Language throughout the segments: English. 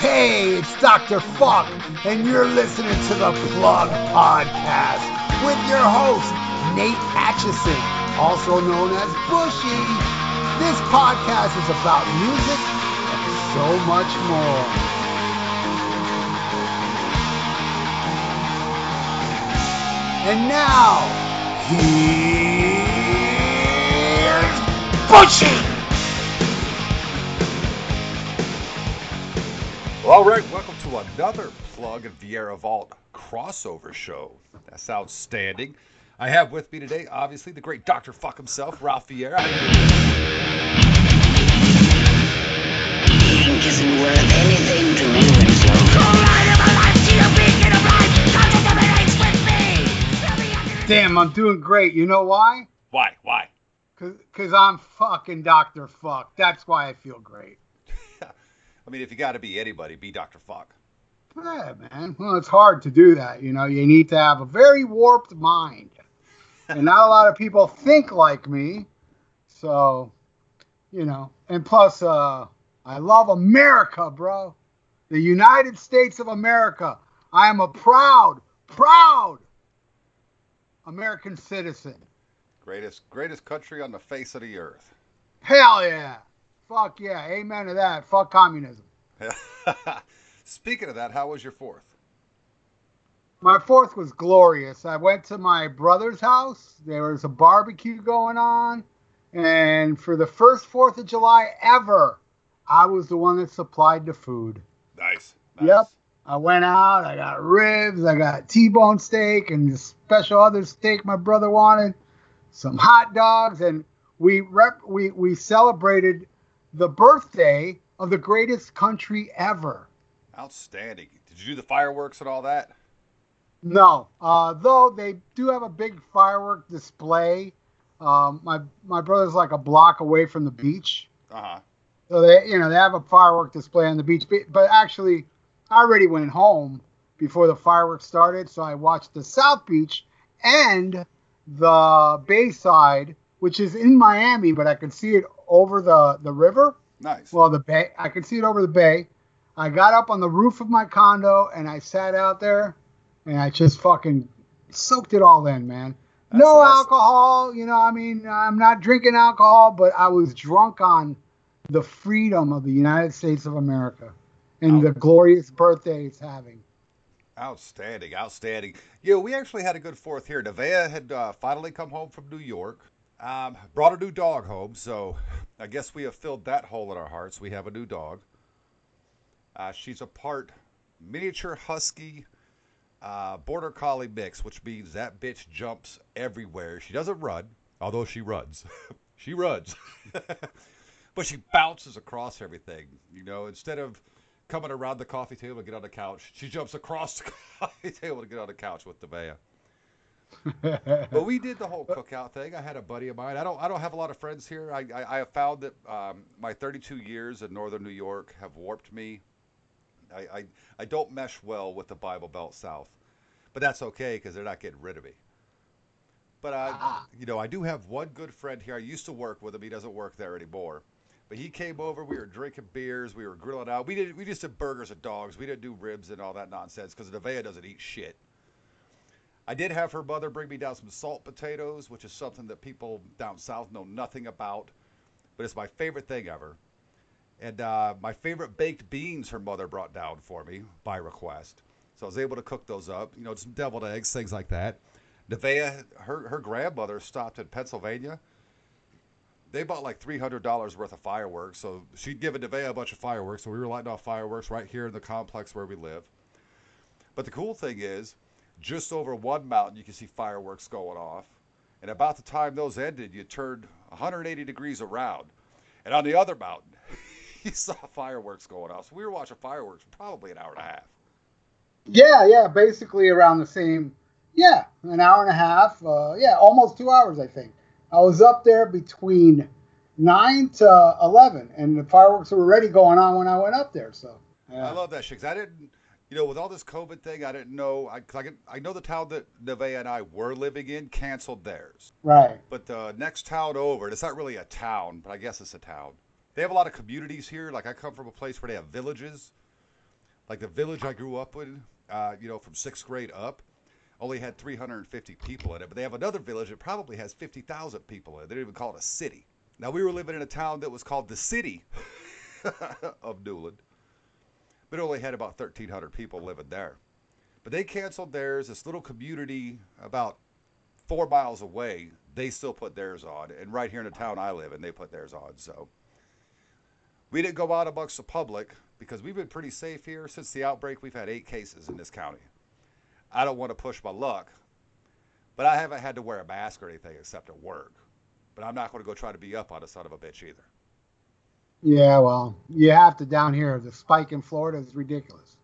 Hey, it's Dr. Fuck, and you're listening to the Plug Podcast with your host, Nate Atchison, also known as Bushy. This podcast is about music and so much more. And now, here's Bushy! All right, welcome to another Plug and Viera Vault crossover show. That's outstanding. I have with me today, obviously, the great Dr. Fuck himself, Ralph Viera. Ink isn't worth anything to me when so collide my life to your beacon of light. Come to dominates with me. Tell me I can- Damn, I'm doing great. You know why? Why? Why? Because I'm fucking Dr. Fuck. That's why I feel great. I mean, if you got to be anybody, be Dr. Fuck. Yeah, man. Well, it's hard to do that. You know, you need to have a very warped mind. And not a lot of people think like me. So, you know, and plus, uh, I love America, bro. The United States of America. I am a proud, proud American citizen. Greatest, greatest country on the face of the earth. Hell yeah. Fuck yeah. Amen to that. Fuck communism. Speaking of that, how was your fourth? My fourth was glorious. I went to my brother's house. There was a barbecue going on. And for the first Fourth of July ever, I was the one that supplied the food. Nice. nice. Yep. I went out. I got ribs. I got T-bone steak and the special other steak my brother wanted. Some hot dogs, and we rep we we celebrated the birthday of the greatest country ever. Outstanding. Did you do the fireworks and all that? No, uh, though they do have a big firework display. Um, my my brother's like a block away from the beach, Uh huh. so they you know they have a firework display on the beach. But- But actually, I already went home before the fireworks started, so I watched the South Beach and the Bayside, which is in Miami, but I can see it over the the river. Nice. Well, the bay. I could see it over the bay. I got up on the roof of my condo and I sat out there and I just fucking soaked it all in, man. That's no awesome. alcohol, you know. I mean, I'm not drinking alcohol, but I was drunk on the freedom of the United States of America and Oh. the glorious birthday it's having. Outstanding, outstanding. Yeah, we actually had a good fourth here. Nevaeh had uh, finally come home from New York, um, brought a new dog home, so I guess we have filled that hole in our hearts. We have a new dog. Uh, she's a part miniature husky uh, border collie mix, which means that bitch jumps everywhere. She doesn't run, although she runs. she runs. but she bounces across everything. You know, instead of coming around the coffee table to get on the couch. She jumps across the coffee table to get on the couch with the Nevaeh. But we did the whole cookout thing. I had a buddy of mine. I don't. I don't have a lot of friends here. I. I, I have found that um, my 32 years in northern New York have warped me. I. I, I don't mesh well with the Bible Belt South, but that's okay because they're not getting rid of me. But I, Ah. you know, I do have one good friend here. I used to work with him. He doesn't work there anymore. But he came over. We were drinking beers. We were grilling out. We did. We just did burgers and dogs. We didn't do ribs and all that nonsense because Nevaeh doesn't eat shit. I did have her mother bring me down some salt potatoes, which is something that people down south know nothing about, but it's my favorite thing ever. And uh, my favorite baked beans her mother brought down for me by request. So I was able to cook those up, you know, some deviled eggs, things like that. Nevaeh, her, her grandmother stopped in Pennsylvania. They bought like $300 worth of fireworks. So she'd given Nevaeh a bunch of fireworks. So we were lighting off fireworks right here in the complex where we live. But the cool thing is, just over one mountain, you can see fireworks going off. And about the time those ended, you turned 180 degrees around. And on the other mountain, you saw fireworks going off. So we were watching fireworks for probably an hour and a half. Yeah, yeah, basically around the same. Yeah, an hour and a half. Uh, yeah, almost two hours, I think. I was up there between nine to eleven, and the fireworks were already going on when I went up there. So. I love that shit I didn't. You know, with all this COVID thing, I didn't know. I, 'cause I, can- I know the town that Nevaeh and I were living in canceled theirs. Right. But the next town over, it's not really a town, but I guess it's a town. They have a lot of communities here. Like I come from a place where they have villages. Like the village I grew up in, uh, you know, from sixth grade up, only had 350 people in it. But they have another village that probably has 50,000 people in it. They don't even call it a city. Now we were living in a town that was called the city of Newland, but it only had about 1,300 people living there. But they canceled theirs. This little community about four miles away, they still put theirs on. And right here in the town I live in, they put theirs on. So we didn't go out amongst the public because we've been pretty safe here since the outbreak. We've had eight cases in this county. I don't want to push my luck, but I haven't had to wear a mask or anything except at work. But I'm not going to go try to be up on a son of a bitch either. Yeah, well, you have to down here. The spike in Florida is ridiculous.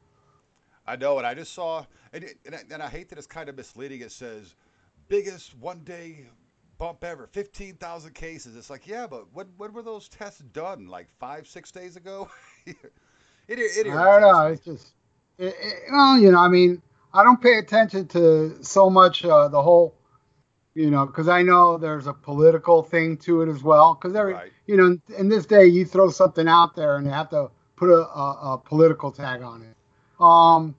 I know, and I just saw, and, it, and, I, and I hate that it's kind of misleading. It says biggest one day bump ever, 15,000 cases. It's like, yeah, but when, when were those tests done? Like five, six days ago? it, it, it I don't know. It's just, it, it, well, you know, I mean, I don't pay attention to so much uh, the whole, you know, because I know there's a political thing to it as well. Because every, Right. you know, in this day, you throw something out there and you have to put a, a, a political tag on it. Um,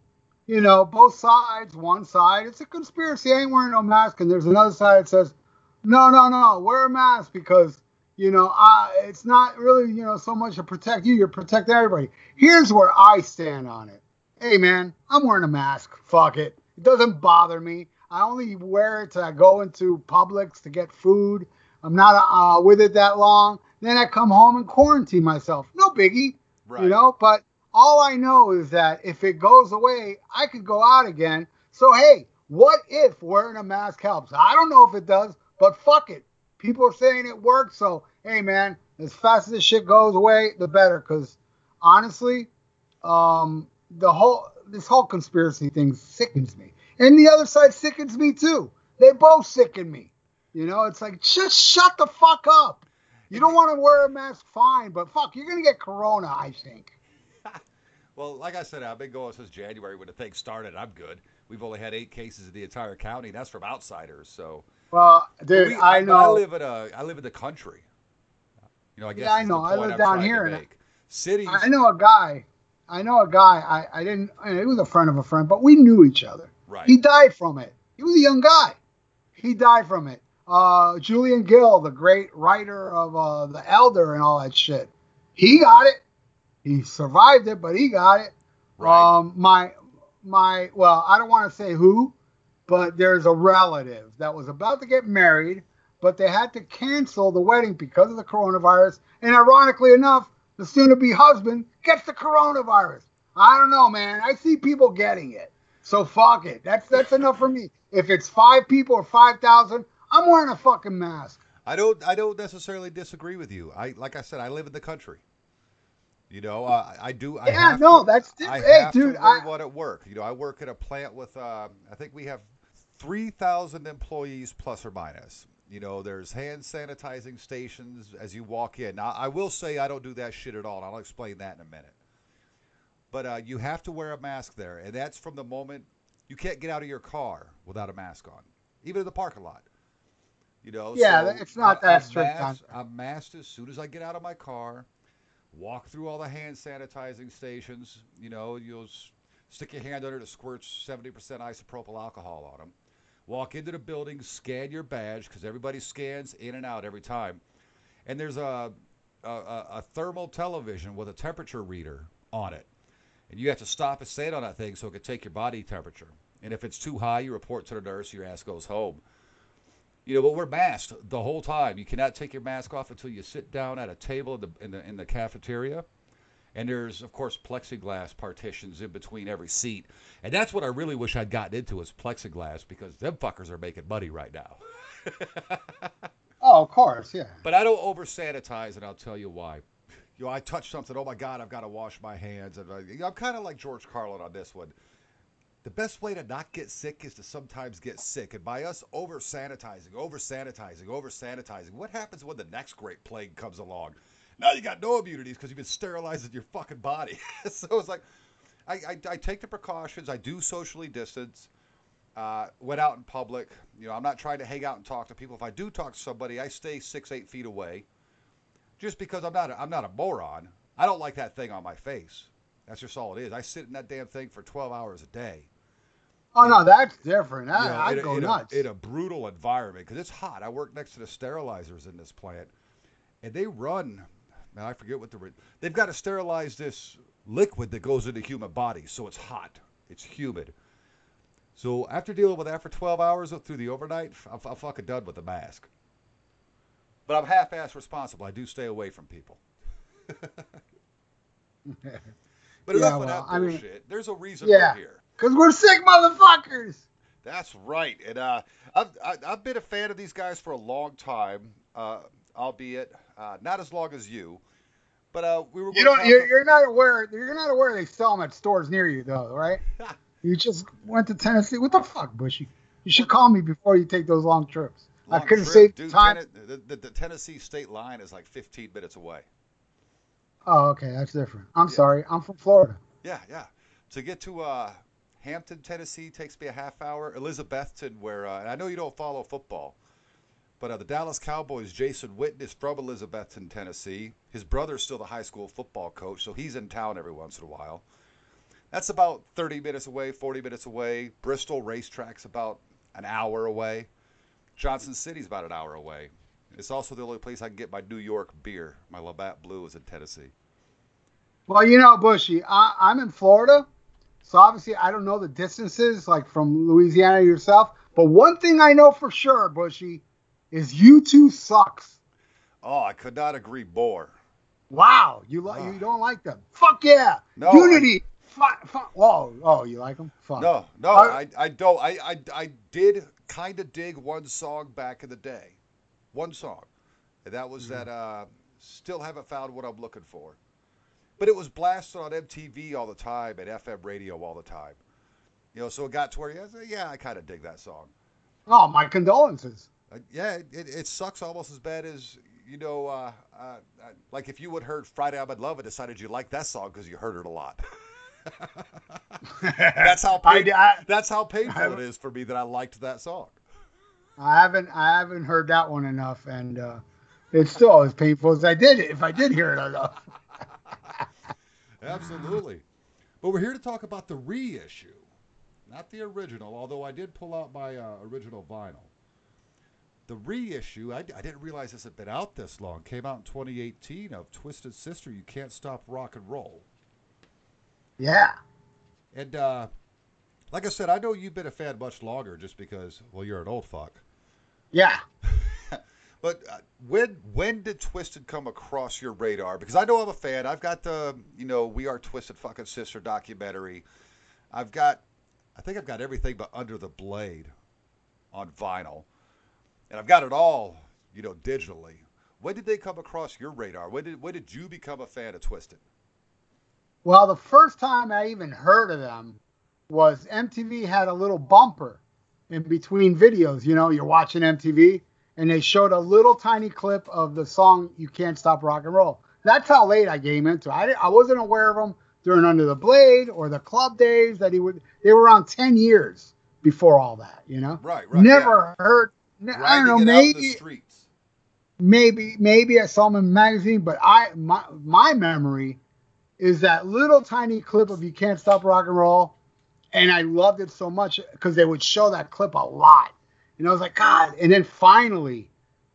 you know, both sides. One side, it's a conspiracy. I ain't wearing no mask, and there's another side that says, no, no, no, wear a mask because you know, I, it's not really you know so much to protect you. You're protecting everybody. Here's where I stand on it. Hey, man, I'm wearing a mask. Fuck it. It doesn't bother me. I only wear it to go into Publix to get food. I'm not uh, with it that long. Then I come home and quarantine myself. No biggie, Right. you know. But all I know is that if it goes away, I could go out again. So hey, what if wearing a mask helps? I don't know if it does, but fuck it. People are saying it works. So hey, man, as fast as this shit goes away, the better. Because honestly, um, the whole this whole conspiracy thing sickens me, and the other side sickens me too. They both sicken me. You know, it's like just shut the fuck up. You don't want to wear a mask, fine, but fuck, you're gonna get corona. I think. Well, like I said, I've been going since January when the thing started. I'm good. We've only had eight cases in the entire county. That's from outsiders. So, Well, dude, we- I but I live in a, I live in the country. You know, I guess. Yeah, I know. I live I'm down here, in Cities. I know a guy. I know a guy. I, I didn't. He was a friend of a friend, but we knew each other. Right. He died from it. He was a young guy. He died from it. Uh, Julian Gill, the great writer of uh, The Elder and all that shit, he got it. He survived it, but he got it. Right. Um, my my well, I don't want to say who, but there's a relative that was about to get married, but they had to cancel the wedding because of the coronavirus. And ironically enough, the soon-to-be husband gets the coronavirus. I don't know, man. I see people getting it, so fuck it. That's that's enough for me. If it's five people or five thousand, I'm wearing a fucking mask. I don't I don't necessarily disagree with you. I like I said, I live in the country. You know, uh, I do. I Yeah, no, to, that's I hey, have dude. to I, one at work. You know, I work at a plant with. Uh, I think we have three thousand employees plus or minus. You know, there's hand sanitizing stations as you walk in. Now, I will say I don't do that shit at all. and I'll explain that in a minute. But uh, you have to wear a mask there, and that's from the moment you can't get out of your car without a mask on, even in the parking lot. You know, Yeah, so it's not that strict masked- I'm masked as soon as I get out of my car. Walk through all the hand sanitizing stations. You know, you'll s- stick your hand under it squirts 70% isopropyl alcohol on them. Walk into the building, scan your badge because everybody scans in and out every time. And there's a, a, a thermal television with a temperature reader on it. And you have to stop and stand on that thing so it can take your body temperature. And if it's too high, you report to the nurse, your ass goes home. You know, but we're masked the whole time. You cannot take your mask off until you sit down at a table in the in the, in the cafeteria. And there's of course plexiglass partitions in between every seat. And that's what I really wish I'd gotten into is plexiglass because them fuckers are making money right now. oh, of course, yeah. But I don't over sanitize, and I'll tell you why. You know, I touch something. Oh my God, I've got to wash my hands. And you know, I'm kind of like George Carlin on this one. The best way to not get sick is to sometimes get sick. And by us over sanitizing, over sanitizing, over sanitizing, what happens when the next great plague comes along? Now you got no immunities because you've been sterilizing your fucking body. so it's like, I, I, I take the precautions. I do socially distance. Uh, went out in public. You know, I'm not trying to hang out and talk to people. If I do talk to somebody, I stay six, eight feet away, just because I'm not a, I'm not a moron. I don't like that thing on my face. That's just all it is. I sit in that damn thing for 12 hours a day. Oh no, that's different. I, you know, I'd in, go in, nuts. A, in a brutal environment because it's hot. I work next to the sterilizers in this plant, and they run. Man, I forget what the they've got to sterilize this liquid that goes into human bodies, so it's hot, it's humid. So after dealing with that for 12 hours through the overnight, I'm, I'm fucking done with the mask. But I'm half-ass responsible. I do stay away from people. but Yeah, enough of well, that I mean- There's a reason Yeah. we're here. Cause we're sick motherfuckers. That's right. And uh, I've, I- I've been a fan of these guys for a long time, uh, albeit uh, not as long as you. But uh, we were. You don't. You're, you're not aware. You're not aware they sell them at stores near you, though, right? You just went to Tennessee. What the fuck, Bushy? You should call me before you take those long trips. I couldn't saved Dude, time. Tenne- the, the, the Tennessee state line is like 15 minutes away. Oh, okay, that's different. I'm Yeah. sorry. I'm from Florida. Yeah, yeah. To get to uh, Hampton, Tennessee takes me a half hour. Elizabethton, where uh, and I know you don't follow football, but uh, the Dallas Cowboys, Jason Witten is from Elizabethton, Tennessee. His brother's still the high school football coach, so he's in town every once in a while. That's about 30 minutes away, 40 minutes away. Bristol racetrack's about an hour away. Johnson City's about an hour away. It's also the only place I can get my New York beer. My Labatt Blue is in Tennessee. Well, you know, Bushy, I, I'm in Florida, so obviously I don't know the distances like from Louisiana yourself. But one thing I know for sure, Bushy, is U2 sucks. Oh, I could not agree more. Wow, you like Ah. you don't like them? Fuck yeah, No, Unity. Fuck, fuck. Whoa, oh, you like them? Fuck. No, no, I- I, I don't. I, I, I did kind of dig one song back in the day, one song, and that was that. Uh, still haven't found what I'm looking for, but it was blasted on MTV all the time and FM radio all the time. You know, so it got to where yeah, yeah, I kind of dig that song. Oh, my condolences. Uh, yeah, it, it, it sucks almost as bad as you know, uh, uh, uh, like if you would heard Friday I'm in Love and decided you liked that song because you heard it a lot. That's how I, I, That's how painful it is for me that I liked that song. I haven't I haven't heard that one enough, and uh, it's still as painful as I did if I did hear it enough. Absolutely. But we're here to talk about the reissue, not the original, although I did pull out my uh, original vinyl. The reissue, I, I didn't realize this had been out this long, came out in 2018 of Twisted Sister, You Can't Stop Rock and Roll. Yeah. And uh, like I said, I know you've been a fan much longer just because, well, you're an old fuck. Yeah. But uh, when when did Twisted come across your radar? Because I know I'm a fan. I've got the you know We Are Twisted fucking Sister documentary. I've got I think I've got everything but Under the Blade on vinyl, and I've got it all you know digitally. When did they come across your radar? When did when did you become a fan of Twisted? Well, the first time I even heard of them was MTV had a little bumper in between videos. You know, you're watching MTV and they showed a little tiny clip of the song "You Can't Stop Rock and Roll." That's how late I came into. It. I I wasn't aware of them during Under the Blade or the club days that he would. They were around ten years before all that. You know, Right, right. never heard. yeah. I don't know. Riding it out in the Maybe streets. maybe maybe I saw them in a magazine, but I my my memory is that little tiny clip of "You Can't Stop Rock and Roll," and I loved it so much because they would show that clip a lot, and I was like, God! And then finally,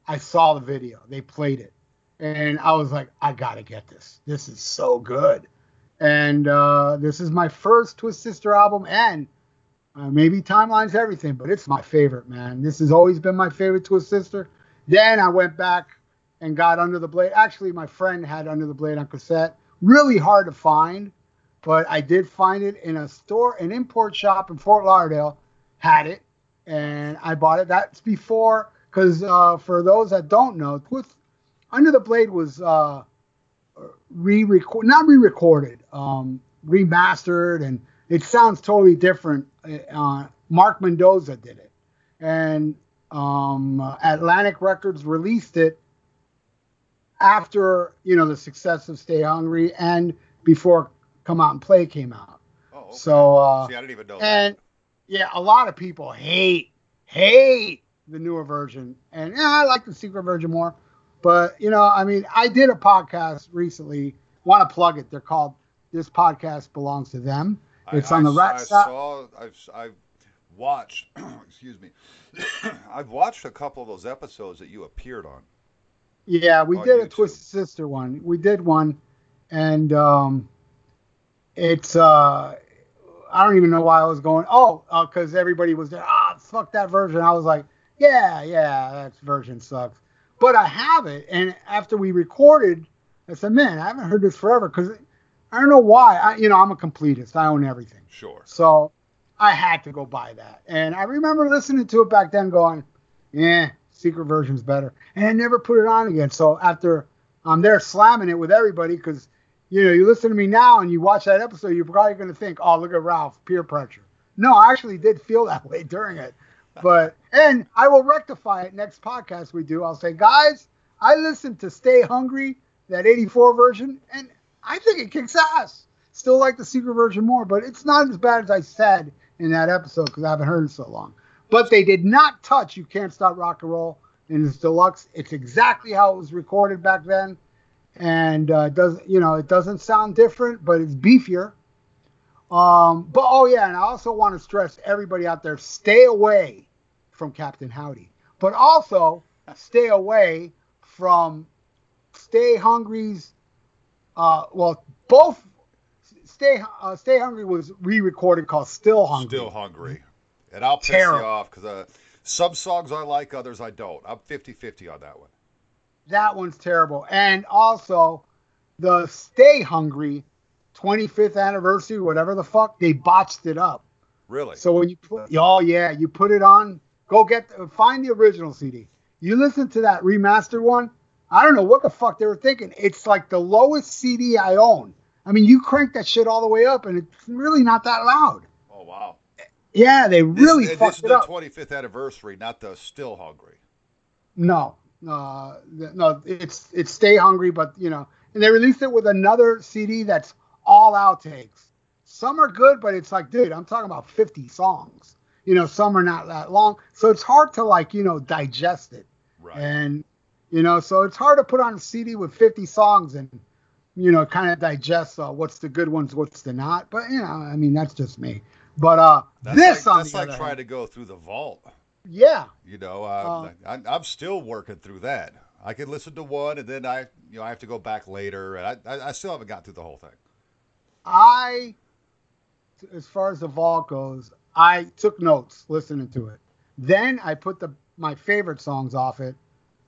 I saw the video. They played it, and I was like, I gotta get this. This is so good, and uh, this is my first Twist Sister album, and uh, maybe timeline's everything, but it's my favorite, man. This has always been my favorite Twist Sister. Then I went back and got Under the Blade. Actually, my friend had Under the Blade on cassette. Really hard to find, but I did find it in a store, an import shop in Fort Lauderdale had it, and I bought it. That's before, because uh, for those that don't know, Under the Blade was uh, re-record, not re-recorded, um, remastered, and it sounds totally different. Uh, Mark Mendoza did it, and um, Atlantic Records released it after you know the success of Stay Hungry and before Come Out and Play came out. okay. So uh, See, I didn't even know and yeah, a lot of people hate hate the newer version, and yeah, I like the secret version more. But you know, I mean, I did a podcast recently. Want to plug it? They're called "This Podcast Belongs to Them." It's I, on the I, Rat I saw. I've, I've watched. excuse me. I've watched a couple of those episodes that you appeared on. Yeah, we on did a YouTube. Twisted Sister one. We did one, and um, it's uh, I don't even know why I was going. Oh, because everybody was there. Ah, fuck that version. I was like, yeah, yeah, that version sucks. But I have it, and after we recorded, I said, man, I haven't heard this forever because I don't know why. I, you know, I'm a completist. I own everything. Sure. So I had to go buy that. And I remember listening to it back then going, yeah, secret version's better. And I never put it on again. So after I'm there slamming it with everybody, because, you know, you listen to me now and you watch that episode, you're probably going to think, oh, look at Ralph, peer pressure. No, I actually did feel that way during it. But, and I will rectify it next podcast we do. I'll say, guys, I listened to Stay Hungry, that 84 version, and I think it kicks ass. Still like the secret version more, but it's not as bad as I said in that episode because I haven't heard it so long. But they did not touch "You Can't Stop Rock and Roll" in its deluxe. It's exactly how it was recorded back then, and uh, it does you know it doesn't sound different, but it's beefier. Um, but oh yeah, and I also want to stress everybody out there: stay away from Captain Howdy, but also stay away from Stay Hungry's. Uh, well, both Stay uh, Stay Hungry was re-recorded called Still Hungry. Still hungry. And I'll piss Terrible. you off because uh, some songs I like, others I don't. I'm 50-50 on that one. That one's terrible. And also, the Stay Hungry 25th anniversary, whatever the fuck, they botched it up. Really? So when you put, oh yeah, you put it on. Go get, find the original CD. You listen to that remastered one. I don't know what the fuck they were thinking. It's like the lowest CD I own. I mean, you crank that shit all the way up, and it's really not that loud. oh wow. Yeah, they really this, fucked this is it the up. 25th anniversary, not the Still Hungry. No, uh, no, it's it's Stay Hungry, but you know, and they released it with another CD that's all outtakes. Some are good, but it's like, dude, I'm talking about 50 songs. You know, some are not that long, so it's hard to like, you know, digest it. Right. And you know, so it's hard to put on a CD with 50 songs and you know, kind of digest uh, what's the good ones, what's the not. But you know, I mean, that's just me. But uh, that's this like, on that's the like other trying hand- to go through the vault. yeah, You know, uh, I'm, I'm still working through that. I can listen to one, and then I, you know, I have to go back later, and I, I, I still haven't got through the whole thing. I, as far as the vault goes, I took notes listening to it. Then I put the my favorite songs off it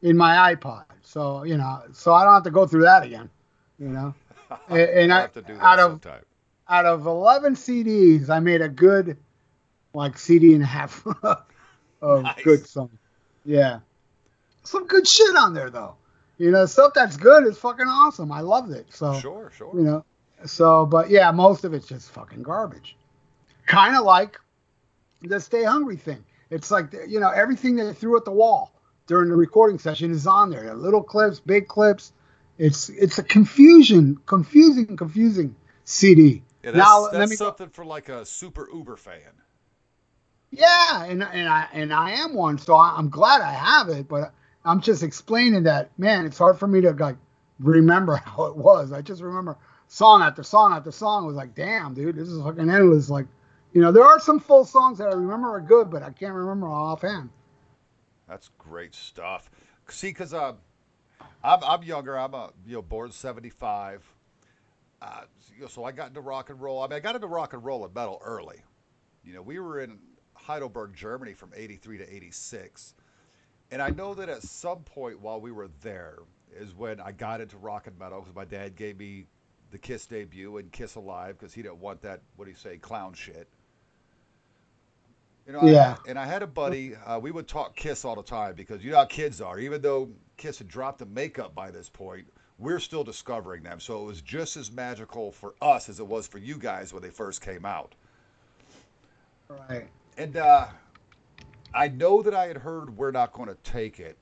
in my iPod. So you know, so I don't have to go through that again. You know, and, and I have to do that out of sometime. Out of eleven CDs, I made a good like CD and a half of Nice. good songs. Yeah, some good shit on there though. You know, stuff that's good is fucking awesome. I loved it. So Sure, sure. you know so but yeah most of it's just fucking garbage kind of like the stay hungry thing it's like you know everything they threw at the wall during the recording session is on there little clips big clips it's it's a confusion confusing confusing cd Yeah, that's, now that's let me something for like a super Uber fan. yeah and, and i and i am one so i'm glad i have it but i'm just explaining that man it's hard for me to like remember how it was i just remember song after song after song was like damn dude this is fucking endless like you know there are some full songs that i remember are good but i can't remember offhand That's great stuff. See, because uh, I'm, I'm younger. I'm a you know born '75. Uh, so I got into rock and roll. I mean, I got into rock and roll and metal early. You know, we were in Heidelberg, Germany from '83 to '86, and I know that at some point while we were there is when I got into rock and metal because my dad gave me the Kiss debut and Kiss Alive because he didn't want that what do you say clown shit. You know, Yeah. had- and I had a buddy. Uh, we would talk Kiss all the time because you know how kids are. Even though Kiss had dropped the makeup by this point, we're still discovering them. So it was just as magical for us as it was for you guys when they first came out. right And uh, I know that I had heard We're Not Going to Take It,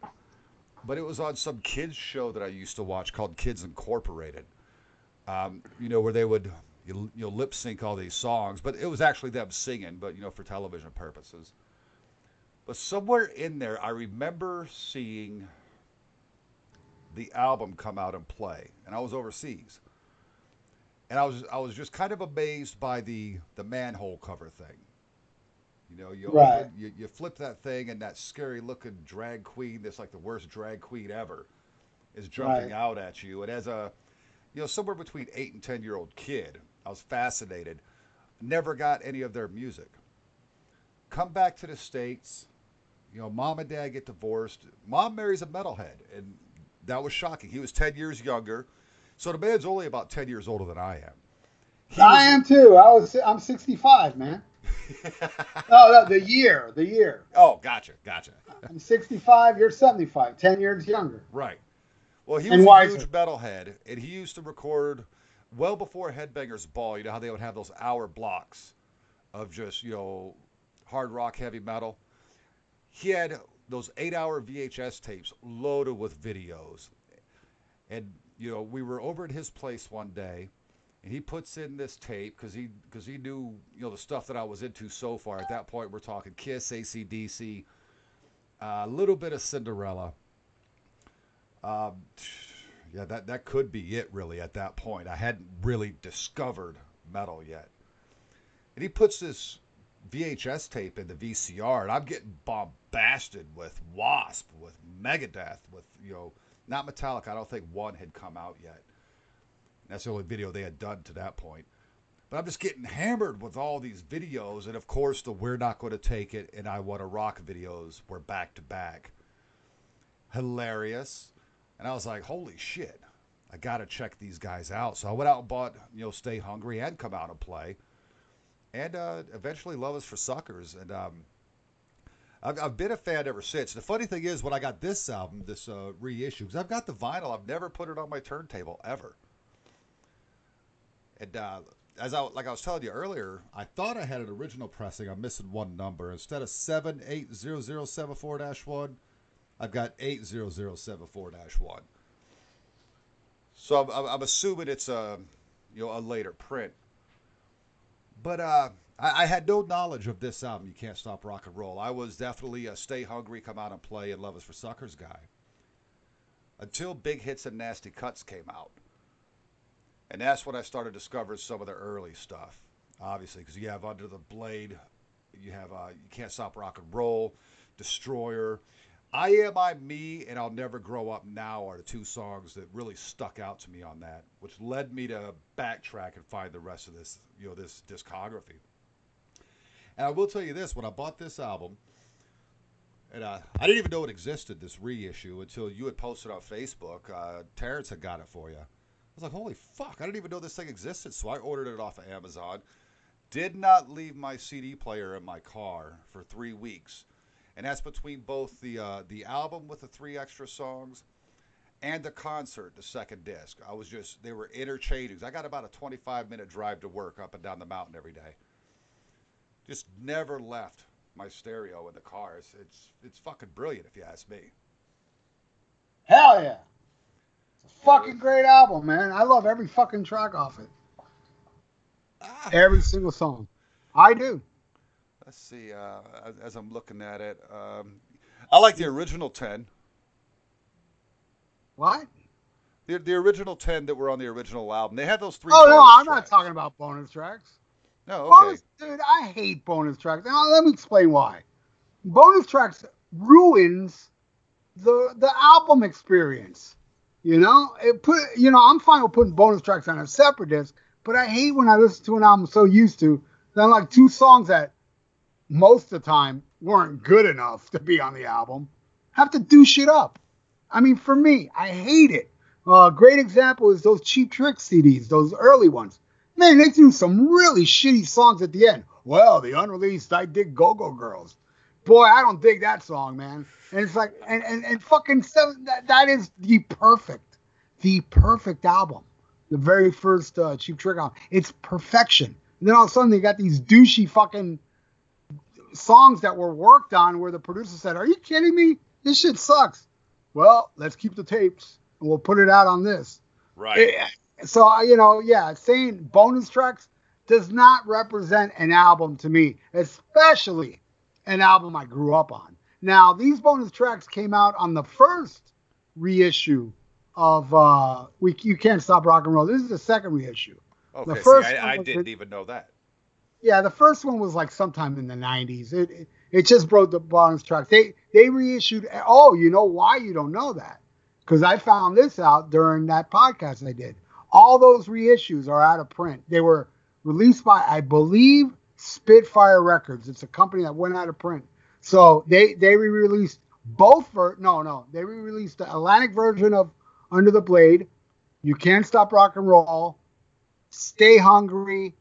but it was on some kids show that I used to watch called Kids Incorporated. Um, you know, where they would you you know, lip sync all these songs, but it was actually them singing, but you know for television purposes. But somewhere in there, I remember seeing the album come out and play, and I was overseas, and I was I was just kind of amazed by the the manhole cover thing. You know, you Right. open, you, you flip that thing, and that scary looking drag queen that's like the worst drag queen ever is jumping Right. out at you. And as a, you know, somewhere between eight and ten year old kid, I was fascinated. Never got any of their music. Come back to the states. You know, mom and dad get divorced. Mom marries a metalhead, and that was shocking. He was ten years younger, so the man's only about ten years older than I am. He I was- am too. I was I'm 65, man. Oh, no, the year, the year. oh, gotcha, gotcha. I'm 65. You're 75. 10 years younger. Right. Well, he And was a huge metalhead, and he used to record well before Headbangers Ball. You know how they would have those hour blocks of just you know hard rock, heavy metal. He had those eight-hour VHS tapes loaded with videos, and you know we were over at his place one day, and he puts in this tape because he because he knew you know the stuff that I was into so far. At that point, we're talking Kiss, ACDC, a little bit of Cinderella. Um, yeah, that that could be it really at that point. I hadn't really discovered metal yet. And he puts this VHS tape in the VCR, and I'm getting bombasted with Wasp, with Megadeth, with you know, not Metallica. I don't think one had come out yet. That's the only video they had done to that point. But I'm just getting hammered with all these videos, and of course the "We're Not Going to Take It" and "I Want to Rock" videos were back to back. Hilarious. And I was like, holy shit, I got to check these guys out. So I went out and bought, you know, Stay Hungry and Come Out and Play. And uh, eventually Love is for Suckers. And um, I've, I've been a fan ever since. The funny thing is, when I got this album, this uh, reissue, because I've got the vinyl, I've never put it on my turntable ever. And uh, as I like I was telling you earlier, I thought I had an original pressing. I'm missing one number. Instead of seven eight zero zero seven four dash one, I've got eight zero zero seven four dash one. So I'm, I'm, I'm assuming it's a, you know, a later print. But uh, I, I had no knowledge of this album, You Can't Stop Rock and Roll. I was definitely a Stay Hungry, Come Out and Play, and Love is for Suckers guy. Until Big Hits and Nasty Cuts came out. And that's when I started discovering some of the early stuff. Obviously, because you have Under the Blade, you have uh, You Can't Stop Rock and Roll, Destroyer, I Am I Me and I'll Never Grow Up Now are the two songs that really stuck out to me on that, which led me to backtrack and find the rest of this, you know, this discography. And I will tell you this: when I bought this album, and uh, I didn't even know it existed, this reissue, until you had posted on Facebook. Uh, Terrence had got it for you. I was like, "Holy fuck! I didn't even know this thing existed." So I ordered it off of Amazon. Did not leave my CD player in my car for three weeks and that's between both the uh, the album with the three extra songs and the concert, the second disc. I was just they were interchanging. I got about a 25 minute drive to work up and down the mountain every day. Just never left my stereo in the car. It's it's, it's fucking brilliant if you ask me. Hell yeah. It's a fucking great album, man. I love every fucking track off it. Ah, Every single song. I do. Let's see. Uh, as, as I'm looking at it, um, I like the original 10. What? The, the original 10 that were on the original album. They had those three. Oh no, I'm not talking about bonus tracks. No, okay. Bonus, dude, I hate bonus tracks. Now let me explain why. Bonus tracks ruins the the album experience. You know, it put you know I'm fine with putting bonus tracks on a separate disc, but I hate when I listen to an album so used to then like two songs that most of the time weren't good enough to be on the album have to do shit up. I mean, for me, I hate it. A great example is those Cheap Trick CDs, those early ones. Man, they threw some really shitty songs at the end. Well, the unreleased I Dig Go Go Girls. Boy, I don't dig that song, man. And it's like, and, and, and fucking, seven, that, that is the perfect, the perfect album. The very first uh, Cheap Trick album. It's perfection. And then all of a sudden they got these douchey fucking songs that were worked on where the producer said, Are you kidding me? This shit sucks. Well, let's keep the tapes and we'll put it out on this. Right. It- so you know, yeah, saying bonus tracks does not represent an album to me, especially an album I grew up on. Now, these bonus tracks came out on the first reissue of uh we you can't stop rock and roll. This is the second reissue. Okay, the first see, I, I didn't even know that. Yeah, the first one was like sometime in the '90s. It it, it just broke the bonus track. They they reissued. Oh, you know why you don't know that? Because I found this out during that podcast I did. All those reissues are out of print. They were released by, I believe, Spitfire Records. It's a company that went out of print. So they they re-released both ver no no they re-released the Atlantic version of Under the Blade. You can't stop rock and roll. Stay hungry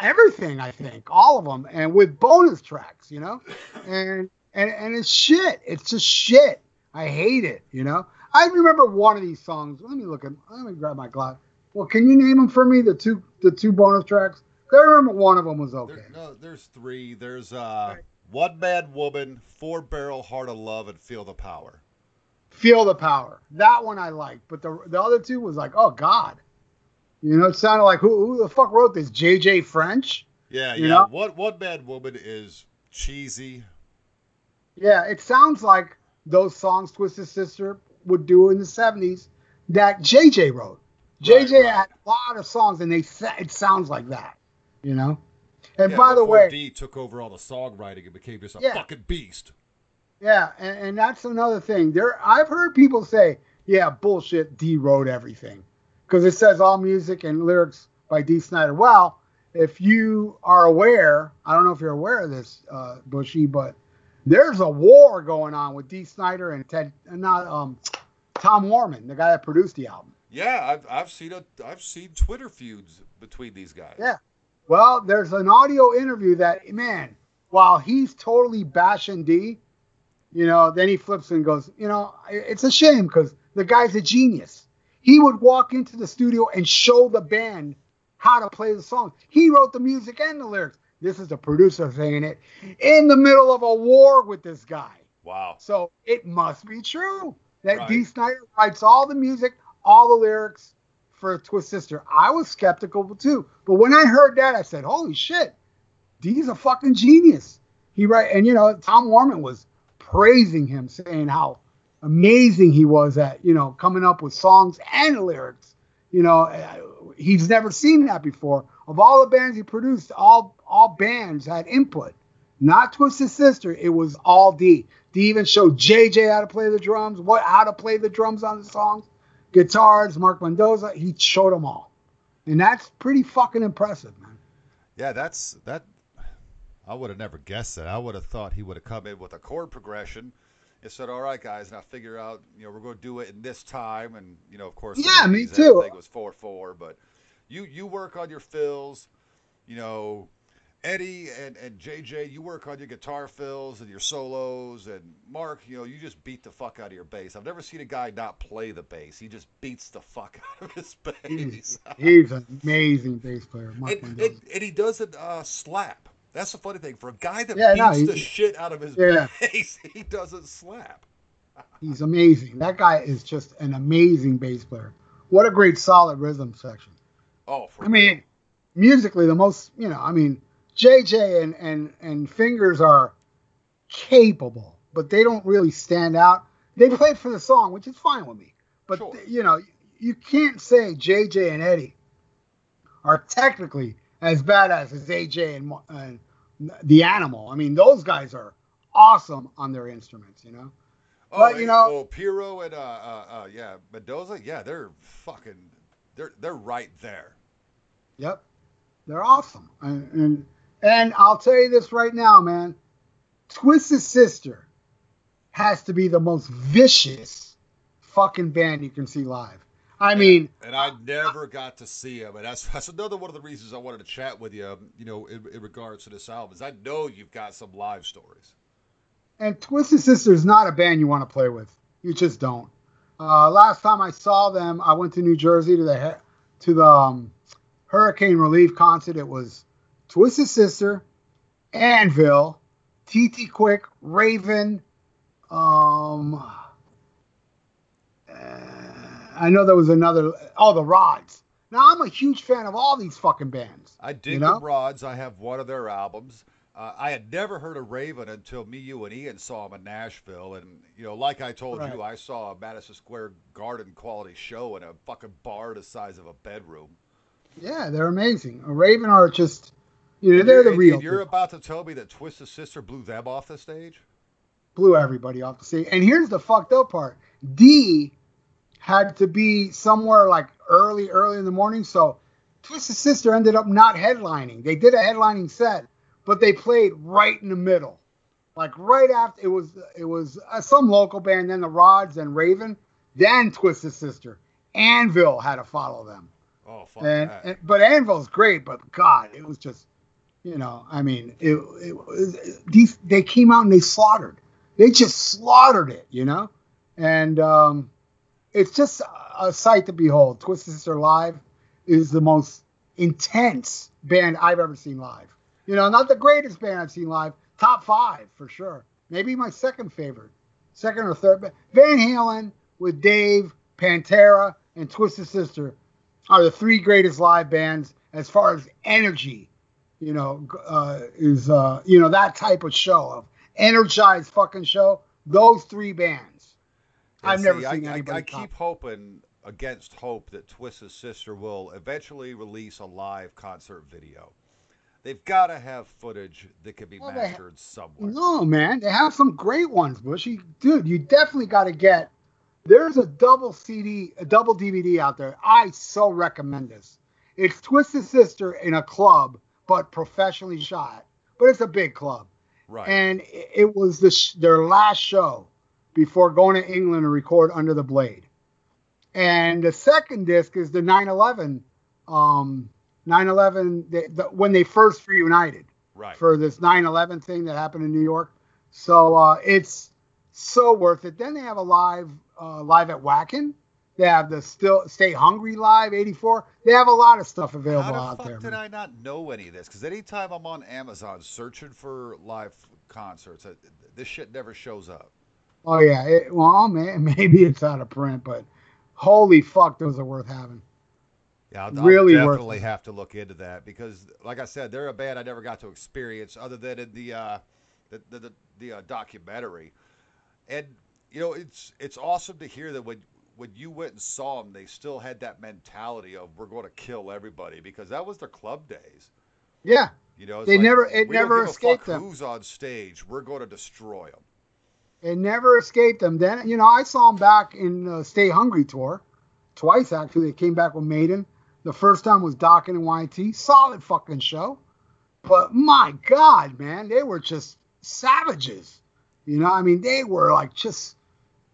everything I think, all of them, and with bonus tracks, you know, and and and it's shit. It's just shit. I hate it, you know. I remember one of these songs. Let me look at. Let me grab my glass. Well, can you name them for me? The two the two bonus tracks. I remember one of them was okay. There, no, there's three. There's uh, One Man Woman, Four Barrel Heart of Love, and Feel the Power. Feel the power. That one I liked, but the the other two was like, oh god, you know, it sounded like who who the fuck wrote this? J.J. French. Yeah, You yeah. know? What One Man Woman is cheesy. Yeah, it sounds like those songs Twisted Sister would do in the 70s that JJ wrote. JJ right. had a lot of songs and they it sounds like that, you know? And Yeah, by the way, Dee took over all the songwriting and became just a Yeah. fucking beast. yeah, and, and that's another thing. There I've heard people say, yeah, bullshit, Dee wrote everything. Because it says all music and lyrics by Dee Snider. Well, if you are aware, I don't know if you're aware of this, uh, Bushy, but there's a war going on with Dee Snider and Ted, uh, not um, Tom Werman, the guy that produced the album. Yeah, I've I've seen a I've seen Twitter feuds between these guys. Yeah. Well, there's an audio interview that man, while he's totally bashing Dee, you know, then he flips and goes, you know, it's a shame because the guy's a genius. He would walk into the studio and show the band how to play the song. He wrote the music and the lyrics. This is the producer saying it in the middle of a war with this guy. Wow. So it must be true that Right. Dee Snider writes all the music, all the lyrics for Twist Sister. I was skeptical too, but when I heard that, I said, "Holy shit, Dee's a fucking genius." He write, and you know, Tom Werman was praising him, saying how amazing he was at you know coming up with songs and lyrics. You know, he's never seen that before. Of all the bands he produced, all all bands had input not Twisted Sister. It was all Dee. Dee even showed JJ how to play the drums, what how to play the drums on the songs, guitars, Mark Mendoza. He showed them all, and that's pretty fucking impressive, man. Yeah, that's that. I would have never guessed that. I would have thought he would have come in with a chord progression and said, "All right, guys, now figure out, you know, we're going to do it in this time." And you know, of course, Yeah, me 80s, too. it was four four, but you you work on your fills. You know, Eddie and and JJ, you work on your guitar fills and your solos. And Mark, you know, you just beat the fuck out of your bass. I've never seen a guy not play the bass. He just beats the fuck out of his bass. He's, he's an amazing bass player, Mark and, and, and he doesn't uh, slap. That's the funny thing. For a guy that Yeah, beats no, he- the shit out of his Yeah. bass, he doesn't slap. He's amazing. That guy is just an amazing bass player. What a great solid rhythm section. Oh, for I mean, musically, the most, you know, I mean, JJ and, and, and Fingers are capable, but they don't really stand out. They play for the song, which is fine with me. But, Sure. you know, you can't say JJ and Eddie are technically as badass as AJ and, and the Animal. I mean, those guys are awesome on their instruments, you know? oh, but, you and- know- oh, Pero and uh, uh, uh, yeah, Mendoza, yeah, they're fucking, they're they're right there. Yep, they're awesome. And, and and I'll tell you this right now, man. Twisted Sister has to be the most vicious fucking band you can see live. I mean, And I never got to see him, and that's that's another one of the reasons I wanted to chat with you. You know, in, in regards to this album, is I know you've got some live stories. and Twisted Sister is not a band you want to play with. You just don't. Uh, last time I saw them, I went to New Jersey to the to the um, Hurricane Relief concert. It was Twisted Sister, Anvil, TT Quick, Raven, um, uh, I know there was another. Oh, the Rods. Now I'm a huge fan of all these fucking bands. I dig You know? the Rods. I have one of their albums. Uh, I had never heard of Raven until me, you, and Ian saw him in Nashville. And, you know, like I told Right. you, I saw a Madison Square Garden quality show in a fucking bar the size of a bedroom. Yeah, they're amazing. A Raven are just, you know, they're the real. You're deal. about to tell me that Twisted Sister blew them off the stage? blew everybody off the stage. And here's the fucked up part: D had to be somewhere like early, early in the morning. So Twisted Sister ended up not headlining. They did a headlining set, but they played right in the middle, like right after it was it was uh, some local band, then the Rods and Raven, then Twisted Sister. Anvil had to follow them. Oh, fuck and, and but Anvil's great, but God, it was just, you know, I mean, it, it was these they came out and they slaughtered, they just slaughtered it, you know, and um, it's just a- sight to behold. Twisted Sister live is the most intense band I've ever seen live. You know, not the greatest band I've seen live, top five for sure, maybe my second favorite, second or third. Van Halen with Dave, Pantera, and Twisted Sister are the three greatest live bands as far as energy, you know, uh, is uh, you know that type of show of energized fucking show. Those three bands. I've never see, I- seen I, anybody. I, top keep hoping against hope that Twisted Sister will eventually release a live concert video. They've got to have footage that can be Well, mastered somewhere. No, man, they have some great ones, Bushy. Dude, you definitely got to get. There's a double CD, a double DVD out there. I so recommend this. It's Twisted Sister in a club, but professionally shot. But it's a big club, Right. and it it was the sh- their last show before going to England to record Under the Blade. And the second disc is the 9/11, um, 9/11 the, the, when they first reunited right. for this 9/11 thing that happened in New York. So uh, it's so worth it. Then they have a live uh, live at Wacken. They have the still Stay Hungry live '84. They have a lot of stuff available How the out fuck there. did man. I not know any of this? Because anytime I'm on Amazon searching for live concerts, this shit never shows up. Oh yeah. It, well, man, maybe it's out of print, but holy fuck, those are worth having. Yeah, I'll, Really I'll worth definitely it. have to look into that because, like I said, they're a band I never got to experience other than in the uh, the the, the, the uh, documentary. And you know, it's it's awesome to hear that when when you went and saw them, they still had that mentality of we're going to kill everybody because that was their club days. Yeah. You know, They like, never- it never escaped them. Who's on stage? We're going to destroy them. It never escaped them. Then you know, I saw them back in Stay Hungry tour, twice actually. They came back with Maiden. The first time was Dokken and YT. Solid fucking show. But my God, man, they were just savages. You know, I mean, they were like just.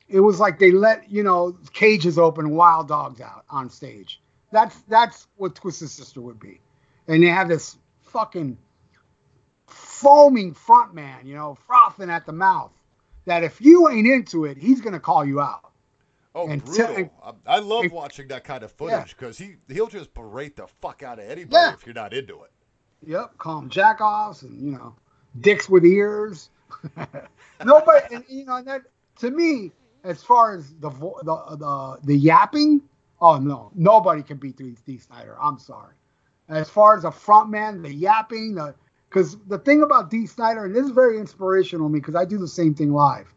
It was like they let you know cages open, wild dogs out on stage. That's that's what Twisted Sister would be, and they have this fucking foaming front man, you know, frothing at the mouth. That if you ain't into it, he's gonna call you out. Oh, And brutal! I, I love and- watching that kind of footage because he he'll just berate the fuck out of anybody Yeah. if you're not into it. Yep, call them jackoffs and you know, dicks with ears. Nobody, and you know, and that to me, as far as the vo- the the the yapping, oh no, nobody can beat Dee Dee Snider. I'm sorry. As far as a front man, the yapping, the because the thing about Dee Snider, and this is very inspirational to me because I do the same thing live.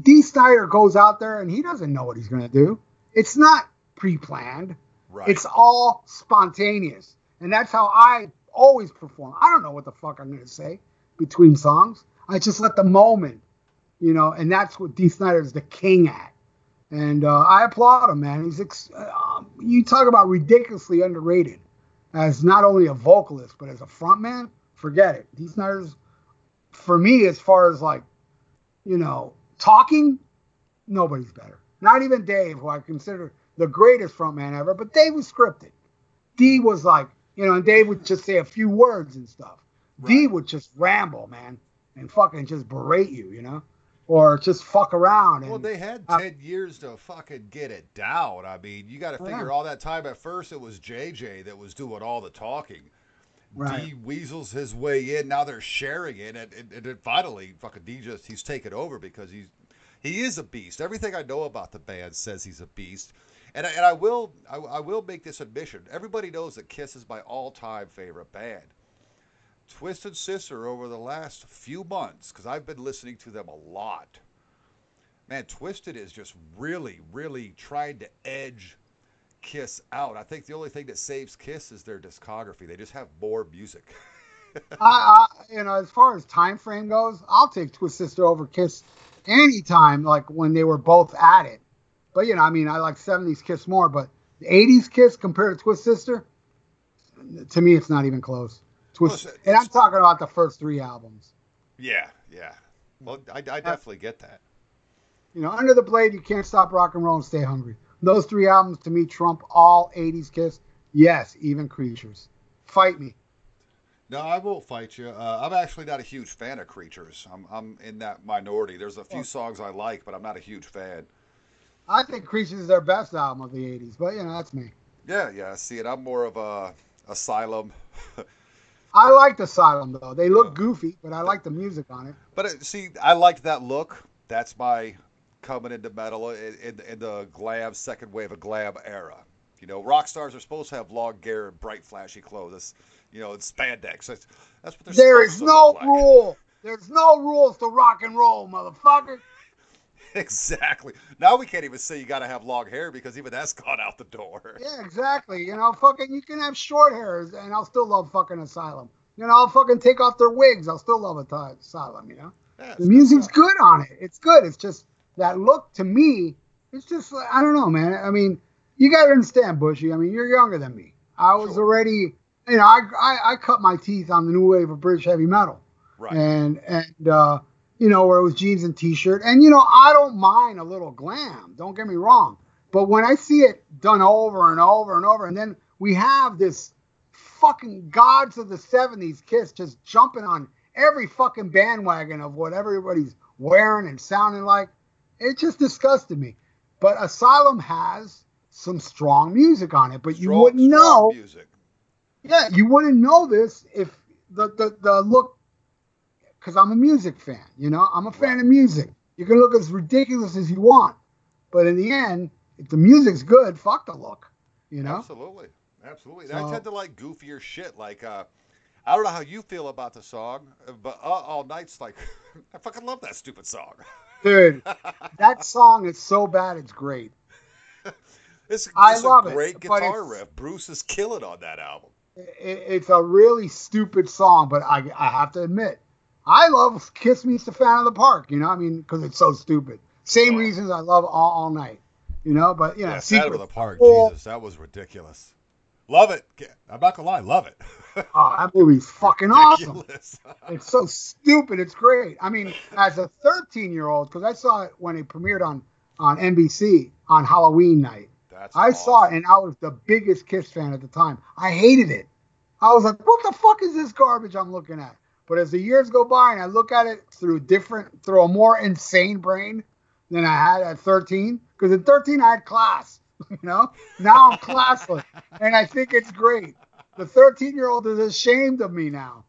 Dee Snider goes out there and he doesn't know what he's gonna do. It's not pre-planned. Right. It's all spontaneous. And that's how I always perform. I don't know what the fuck I'm going to say between songs. I just let the moment, you know, and that's what Dee Snider is the king at. And uh, I applaud him, man. He's ex- um, you talk about ridiculously underrated as not only a vocalist but as a frontman. Forget it. Dee Snider's for me as far as like, you know, talking. Nobody's better. Not even Dave, who I consider the greatest frontman ever. But Dave was scripted. Dee was like, you know, and Dave would just say a few words and stuff. Dee Right. would just ramble, man, and fucking just berate you, you know, or just fuck around. And, Well, they had uh, 10 years to fucking get it down. I mean, you got to figure all that time. At first, it was JJ that was doing all the talking. Right. Dee weasels his way in. Now they're sharing it. And, and, and then finally, fucking Dee just, he's taken over because he's. He is a beast. Everything I know about the band says he's a beast. And I, and I will I, I will make this admission. Everybody knows that Kiss is my all-time favorite band. Twisted Sister over the last few months because I've been listening to them a lot. Man, Twisted is just really, really trying to edge Kiss out. I think the only thing that saves Kiss is their discography. They just have more music. I, I, you know, as far as time frame goes, I'll take Twist Sister over Kiss anytime, like when they were both at it. But you know, I mean, I like '70s Kiss more, but the '80s Kiss compared to Twist Sister, to me, it's not even close. Twist, and I'm talking about the first three albums. yeah, yeah. Well, I, I definitely get that. You know, Under the Blade, You Can't Stop Rock and Roll, and Stay Hungry. Those three albums to me trump all '80s Kiss. Yes, even Creatures. Fight me. No, I won't fight you. Uh, I'm actually not a huge fan of Creatures. I'm, I'm in that minority. There's a few Oh. songs I like, but I'm not a huge fan. I think Creatures is their best album of the '80s, but you know, that's me. Yeah, yeah. See, it. I'm more of a Asylum. I liked Asylum though. They look Yeah. goofy, but I like the music on it. But uh, see, I liked that look. That's my coming into metal in, in, in the glam second wave of glam era. You know, rock stars are supposed to have long hair and bright, flashy clothes. You know, and spandex. That's, that's what they're There supposed is no like. rule. There's no rules to rock and roll, motherfucker. Exactly. Now we can't even say you got to have long hair because even that's gone out the door. Yeah, exactly. You know, fucking, you can have short hairs, and I'll still love fucking Asylum. You know, I'll fucking take off their wigs. I'll still love Asylum. You know, Yeah, the music's stuff. good on it. It's good. It's just that look to me. It's just I don't know, man. I mean, you got to understand, Bushy. I mean, you're younger than me. I was Sure. already, you know, I, I I cut my teeth on the new wave of British heavy metal. Right. and and uh, you know where it was jeans and t-shirt. And you know i don't mind a little glam don't get me wrong. But when i see it done over and over and over and then we have this fucking gods of the 70s kiss just jumping on every fucking bandwagon of what everybody's wearing and sounding like it just disgusted me. But asylum has some strong music on it but you wouldn't know Music. yeah, you wouldn't know this if the the, the look, because I'm a music fan. You know, I'm a fan of music. You can look as ridiculous as you want, but in the end, if the music's good, fuck the look. You know, Absolutely. Absolutely. And I tend to like goofier shit. Like, uh, I don't know how you feel about the song, but uh, All Night's like, I fucking love that stupid song. dude, that song is so bad, it's great. It's, I it's love a it, great but guitar riff. Bruce is killing on that album. It, it's a really stupid song, but I I have to admit, I love "Kiss Me, Stefan of the Park." You know, I mean, because it's so stupid. Same Oh. reasons I love "All All Night." You know, but you know, Yeah, Secret of the Park. Soul- Jesus, that was ridiculous. Love it. I'm not gonna lie, love it. Oh, that movie's fucking awesome. It's so stupid. It's great. I mean, as a 13 year old, because I saw it when it premiered on on NBC on Halloween night. That's I saw it and I was the biggest Kiss fan at the time. I hated it. I was like, what the fuck is this garbage I'm looking at? But as the years go by and I look at it through different, through a more insane brain than I had at 13, because at 13 I had class, you know? Now I'm classless and I think it's great. The 13 year old is ashamed of me now.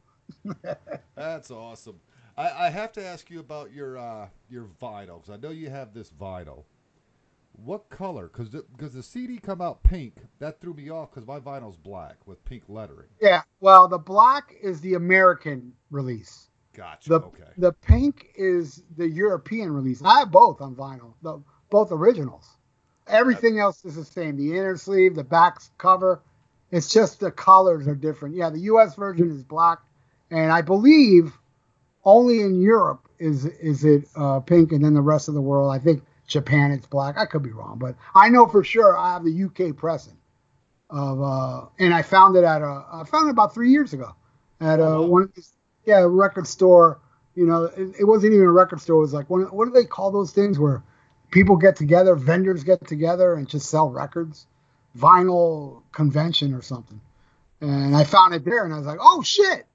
That's awesome. I, I have to ask you about your uh, your vinyl because I know you have this vinyl. What color? Because because the, CD come out pink, that threw me off because my vinyl's black with pink lettering. Yeah, well, the black is the American release. Gotcha. The okay. the pink is the European release. I have both on vinyl, the, both originals. Everything else is the same. The inner sleeve, the back cover, it's just the colors are different. Yeah, the U.S. version is black, and I believe only in Europe is is it uh, pink, and then the rest of the world, I think Japan it's black. I could be wrong, but I know for sure I have the UK pressing of, uh, and I found it at a I found it about three years ago at Oh, uh, one of these yeah record store. You know, it, it wasn't even a record store. It was like one, what do they call those things where people get together, vendors get together and just sell records, vinyl convention or something. And I found it there, and I was like, oh shit,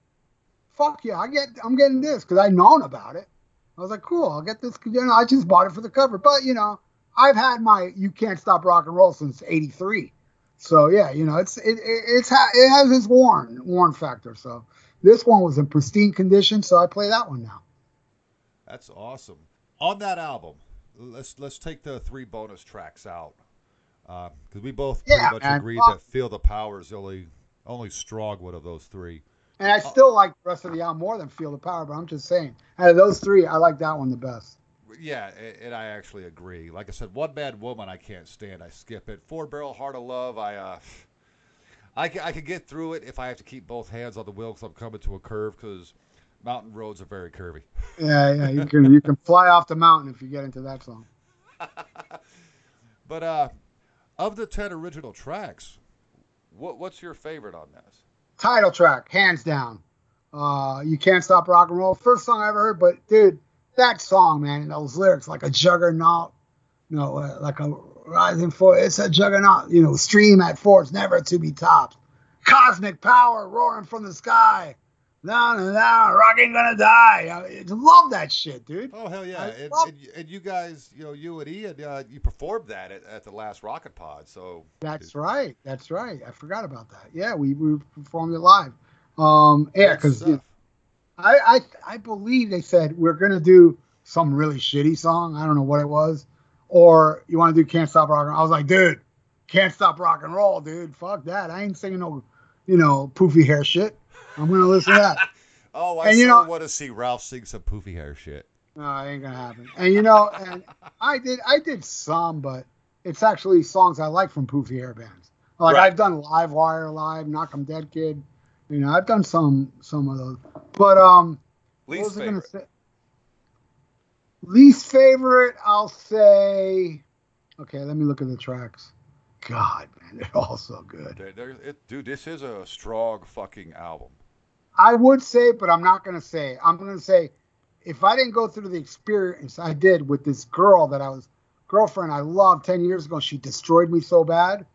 fuck yeah, I get, I'm getting this because I known about it. I was like, cool, I'll get this. You know, I just bought it for the cover, but you know, I've had my "You Can't Stop Rock and Roll" since '83. So yeah, you know, it's it, it it's it has its worn worn factor. So this one was in pristine condition, so I play that one now. That's awesome. On that album, let's let's take the three bonus tracks out uh, because we both Yeah, pretty much man. agreed Fuck. that "Feel the Power" is the only only strong one of those three. And I still like the rest of the album more than Feel the Power, but I'm just saying, out of those three, I like that one the best. Yeah, and I actually agree. Like I said, "One Bad Woman" I can't stand. I skip it. Four Barrel Heart of Love, I uh, I can, I get through it if I have to keep both hands on the wheel because I'm coming to a curve because mountain roads are very curvy. Yeah, yeah, you can you can fly off the mountain if you get into that song. But uh, of the ten original tracks, what what's your favorite on this? Title track, hands down. Uh, you can't stop rock and roll. First song I ever heard, but dude, that song, man, those lyrics like a juggernaut, you know, uh, like a rising force. It's a juggernaut, you know, stream at force, never to be topped. Cosmic power roaring from the sky. Down no, no, rock ain't gonna die. I love that shit, dude. Oh hell yeah! And, love- and, and you guys, you know, you and Ian, uh, you performed that at, at the last Rocket Pod. So That's right. That's right. I forgot about that. Yeah, we, we performed it live. Um, yeah, because. I, I I believe they said we're gonna do some really shitty song. I don't know what it was, or you want to do Can't Stop Rock and Roll. I was like, dude, Can't Stop Rock and Roll, dude. Fuck that. I ain't singing no, you know, poofy hair shit. I'm gonna listen to that. Oh, I And you know- want to see Ralph sing some poofy hair shit. No, it ain't gonna happen. And you know, and I did I did some, but it's actually songs I like from Poofy Hair bands. Like Right. I've done Live Wire Live, Knock 'em Dead Kid. You know, I've done some some of those. But um what Least favorite. gonna say? Least favorite, I'll say okay, let me look at the tracks. God, man, they're all so good. There- there- it- dude, this is a strong fucking album. I would say, but I'm not going to say. I'm going to say, if I didn't go through the experience I did with this girl that I was girlfriend I loved 10 years ago, she destroyed me so bad.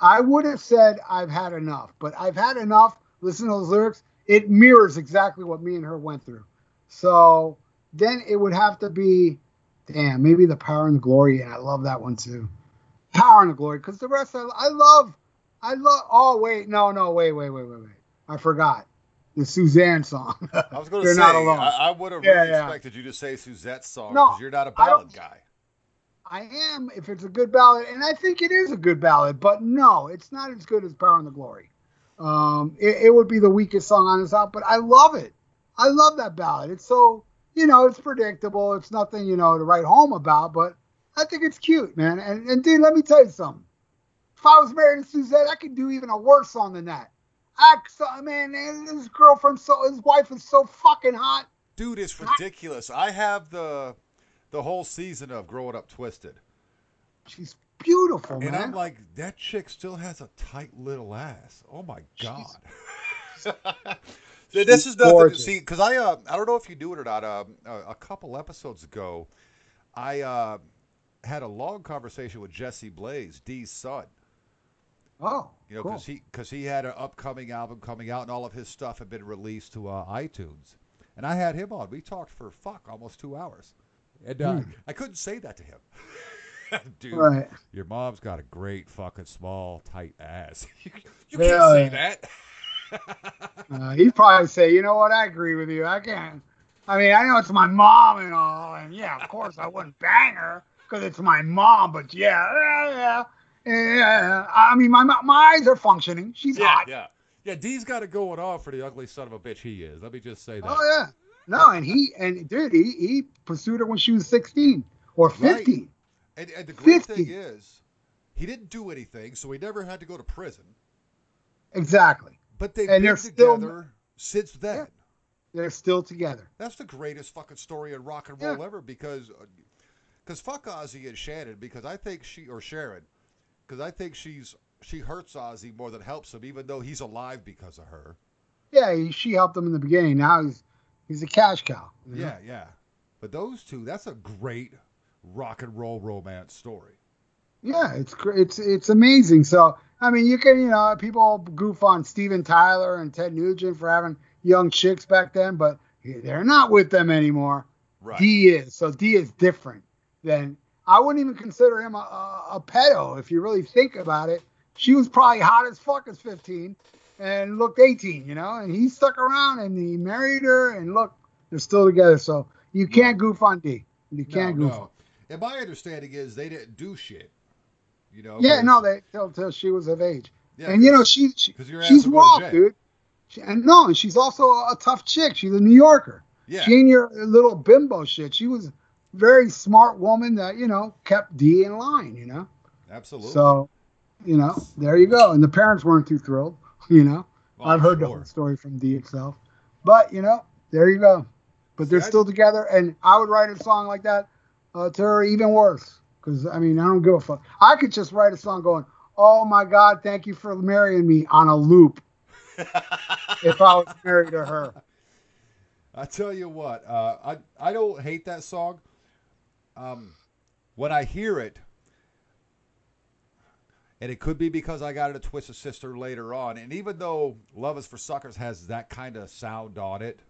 I would have said I've had enough, but I've had enough. Listen to those lyrics. It mirrors exactly what me and her went through. So then it would have to be, damn, maybe the power and the glory. And I love that one too. Power and the glory. Because the rest I, I love, I love, oh, wait, no, no, wait, wait, wait, wait, wait. I forgot the Suzanne song. I was going to say, not alone. I, I would have Yeah, really yeah. expected you to say Suzette's song No, because you're not a ballad guy. I am if it's a good ballad, and I think it is a good ballad, but no, it's not as good as Power and the Glory. Um, it, it would be the weakest song on this album, but I love it. I love that ballad. It's so, you know, it's predictable. It's nothing, you know, to write home about, but I think it's cute, man. And, and dude, let me tell you something. If I was married to Suzette, I could do even a worse song than that. I, so, man, his girlfriend, so his wife is so fucking hot. Dude, it's ridiculous. I have the the whole season of Growing Up Twisted, She's beautiful, man. and man. I'm like, that chick still has a tight little ass. Oh my god. this is nothing to see because I uh, I don't know if you do it or not. Um, a, a couple episodes ago, I uh, had a long conversation with Jesse Blaze, Dee's son. Oh, You know, cool. because he because he had an upcoming album coming out, and all of his stuff had been released to uh, iTunes. And I had him on. We talked for fuck almost two hours, and uh, Hmm. I couldn't say that to him. Dude, Right. your mom's got a great fucking small tight ass. you you can't say yeah. that. Uh, he'd probably say, you know what, I agree with you. I can't. I mean, I know it's my mom and all, and yeah, of course I wouldn't bang her because it's my mom, but yeah, yeah, yeah, yeah. I mean, my my eyes are functioning. She's yeah, hot. yeah, yeah. Dee's got it going on for the ugly son of a bitch he is. Let me just say that. Oh yeah. No, and he and dude, he he pursued her when she was 16 or 15. And, and the great 50. thing is, he didn't do anything, so he never had to go to prison. Exactly. But they've And been they're still- together since then. Yeah. They're still together. That's the greatest fucking story in rock and roll ever because uh, because fuck Ozzy and Shannon because I think she or Sharon because I think she's she hurts Ozzy more than helps him even though he's alive because of her. Yeah, he, she helped him in the beginning. Now he's he's a cash cow. you know? Yeah, yeah. But those two, that's a great rock and roll romance story. Yeah, it's it's it's amazing. So I mean, you can you know people goof on Steven Tyler and Ted Nugent for having young chicks back then, but they're not with them anymore. Right. Dee is so Dee is different than I wouldn't even consider him a, a, a pedo if you really think about it. She was probably hot as fuck as 15 and looked 18, you know, and he stuck around and he married her and look, they're still together. So you can't goof on Dee. You can't goof. no. And my understanding is they didn't do shit. You know. Yeah, no, they till till she was of age. yeah, and you know she, she 'cause your ass she's raw, dude. She, and no, and she's also a tough chick. She's a New Yorker. yeah, She ain't your little bimbo shit. She was very smart woman that you know kept Dee in line. You know, absolutely. so you know there you go. And the parents weren't too thrilled. You know, Well, I've heard the whole story from Dee itself, but you know there you go. But they're I- still together, and I would write a song like that uh, to her even worse. Because I mean, I don't give a fuck. I could just write a song going, "Oh my God, thank you for marrying me" on a loop if I was married to her. I tell you what, uh, I I don't hate that song. Um, when I hear it, and it could be because I got it a Twisted Sister later on, and even though Love Is for Suckers has that kind of sound on it,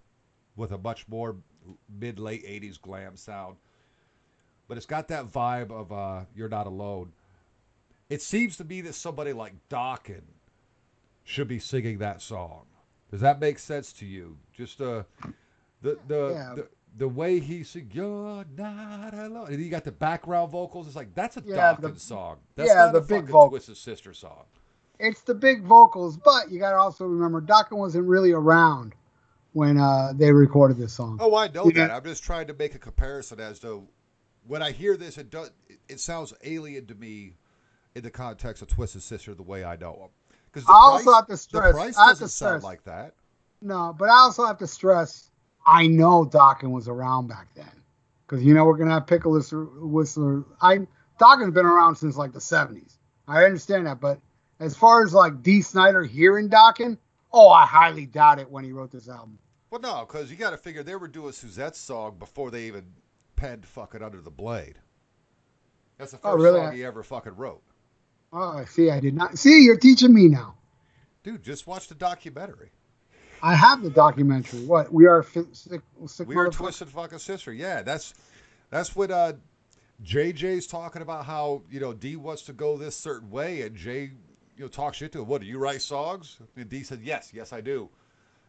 with a much more mid late '80s glam sound, but it's got that vibe of uh, "You're Not Alone." It seems to me that somebody like Dokken should be singing that song. Does that make sense to you? Just uh, the the Yeah. the, the way he said, "You're Not Alone," and he got the background vocals. It's like that's a Yeah, Dokken's the- song. That's yeah, not the a big fucking vocal. Twisted Sister song. It's the big vocals, but you got to also remember Dokken wasn't really around when uh, they recorded this song. Oh, I know Yeah. that. I'm just trying to make a comparison as to when I hear this, it does. It sounds alien to me in the context of Twisted Sister, the way I know them. Because I also have to stress- the price I have to doesn't sound like that. No, but I also have to stress, I know Dokken was around back then, because you know we're gonna have Pickle Whistler. I Dokken's been around since like the '70s. I understand that, but as far as like Dee Snider hearing Dokken, oh, I highly doubt it when he wrote this album. Well, no, because you got to figure they were doing Suzette's song before they even penned "Fucking Under the Blade." That's the oh, first Oh, really? song he ever fucking wrote. Oh, I see. I did not see. You're teaching me now. Dude, just watch the documentary. I have the documentary. What we are fi- sick, sick We are? Twisted Fucking Sister. Yeah, that's that's what uh, JJ's talking about. How you know Dee wants to go this certain way, and Jay you know talks shit to him. What do you write songs? And Dee said, "Yes, yes, I do."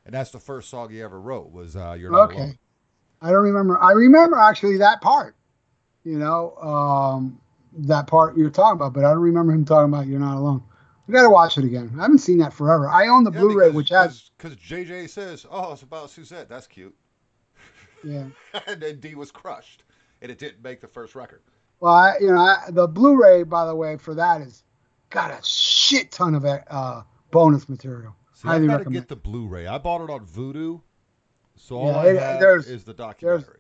And that's the first song he ever wrote was uh, "You're Not Okay. Alone." I don't remember. I remember actually that part. You know, um, that part you're talking about, but I don't remember him talking about "You're Not Alone." We got to watch it again. I haven't seen that forever. I own the Yeah, Blu-ray, because- which has because JJ says, "Oh, it's about Suzette. That's cute," yeah. and then Dee was crushed, and it didn't make the first record. Well, I, you know, I, the Blu-ray, by the way, for that is got a shit ton of uh, bonus material. See, I Highly gotta recommend. get the Blu-ray. I bought it on Vudu, so all Yeah, I it- have there's- is the documentary.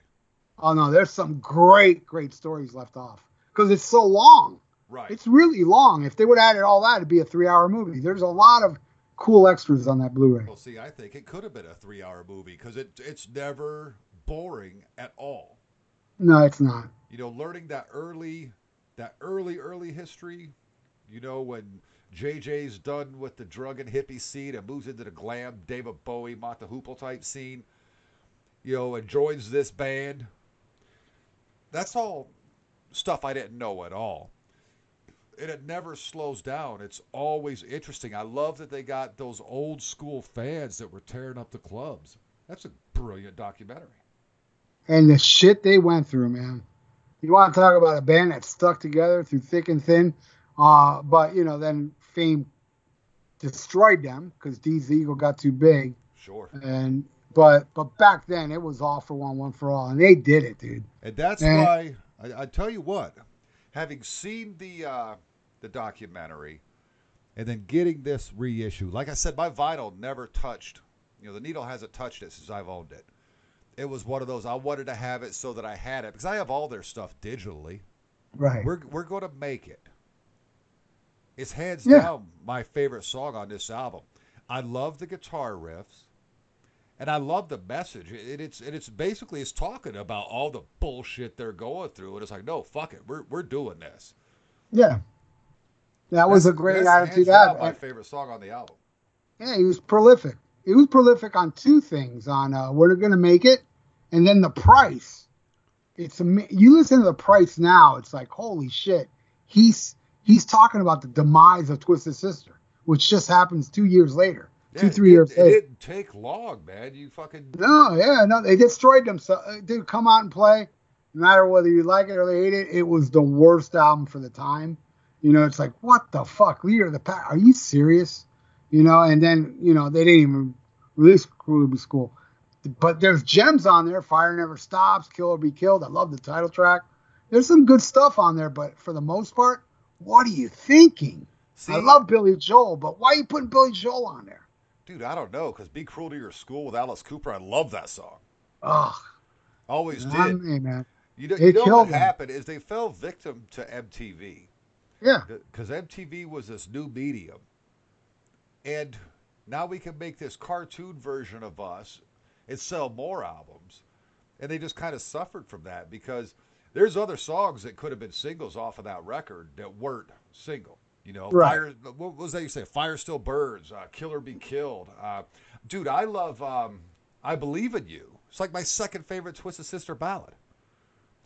Oh no, there's some great, great stories left off because it's so long. Right. It's really long. If they would have added all that, it'd be a three-hour movie. There's a lot of cool extras on that Blu-ray. Well, see, I think it could have been a three-hour movie because it it's never boring at all. No, it's not. You know, learning that early, that early early history. You know, when JJ's done with the drug and hippie scene and moves into the glam David Bowie, Mott the Hoople type scene. You know, and joins this band. That's all stuff I didn't know at all. And it never slows down. It's always interesting. I love that they got those old school fans that were tearing up the clubs. That's a brilliant documentary. And the shit they went through, man. You want to talk about a band that stuck together through thick and thin, uh, but you know, then fame destroyed them because Dee's ego got too big. Sure. And but but back then it was all for one, one for all, and they did it, dude. And that's Eh. why I, I tell you what, having seen the uh, the documentary, and then getting this reissue, like I said, my vinyl never touched. You know, the needle hasn't touched it since I've owned it. It was one of those I wanted to have it so that I had it because I have all their stuff digitally. Right. We're we're going to make it. It's hands Yeah. down my favorite song on this album. I love the guitar riffs, and I love the message. It, it's and it's basically it's talking about all the bullshit they're going through, and it's like, no, fuck it, we're we're doing this. Yeah. That was a great that's attitude to hands have. down My favorite song on the album. Yeah, he was prolific. He was prolific on two things: on uh, we're going to make it, and then the price. It's you listen to the price now. It's like holy shit. He's he's talking about the demise of Twisted Sister, which just happens two years later, two three it, years It didn't take long, man. You fucking No, yeah, no, they destroyed them. So uh, dude, come out and play. no matter whether you like it or they hate it, it was the worst album for the time. You know, it's like, what the fuck? Leader of the Pack? Are you serious? You know, and then, you know, they didn't even release Ruby School. But there's gems on there. Fire Never Stops, Kill or Be Killed. I love the title track. There's some good stuff on there, but for the most part, what are you thinking? See, I love Billy Joel, but why are you putting Billy Joel on there? Dude. I don't know because "Be Cruel to Your School" with Alice Cooper. I love that song. Ugh, Always did. me, man. You know, you know what them. happened is they fell victim to MTV Yeah, because MTV was this new medium, and now we can make this cartoon version of us and sell more albums, and they just kind of suffered from that because there's other songs that could have been singles off of that record that weren't single. You know, Right. Fire. What was that you say? Fire still burns. Uh, Kill or be killed. Uh, dude, I love. Um, I believe in you. It's like my second favorite Twisted Sister ballad.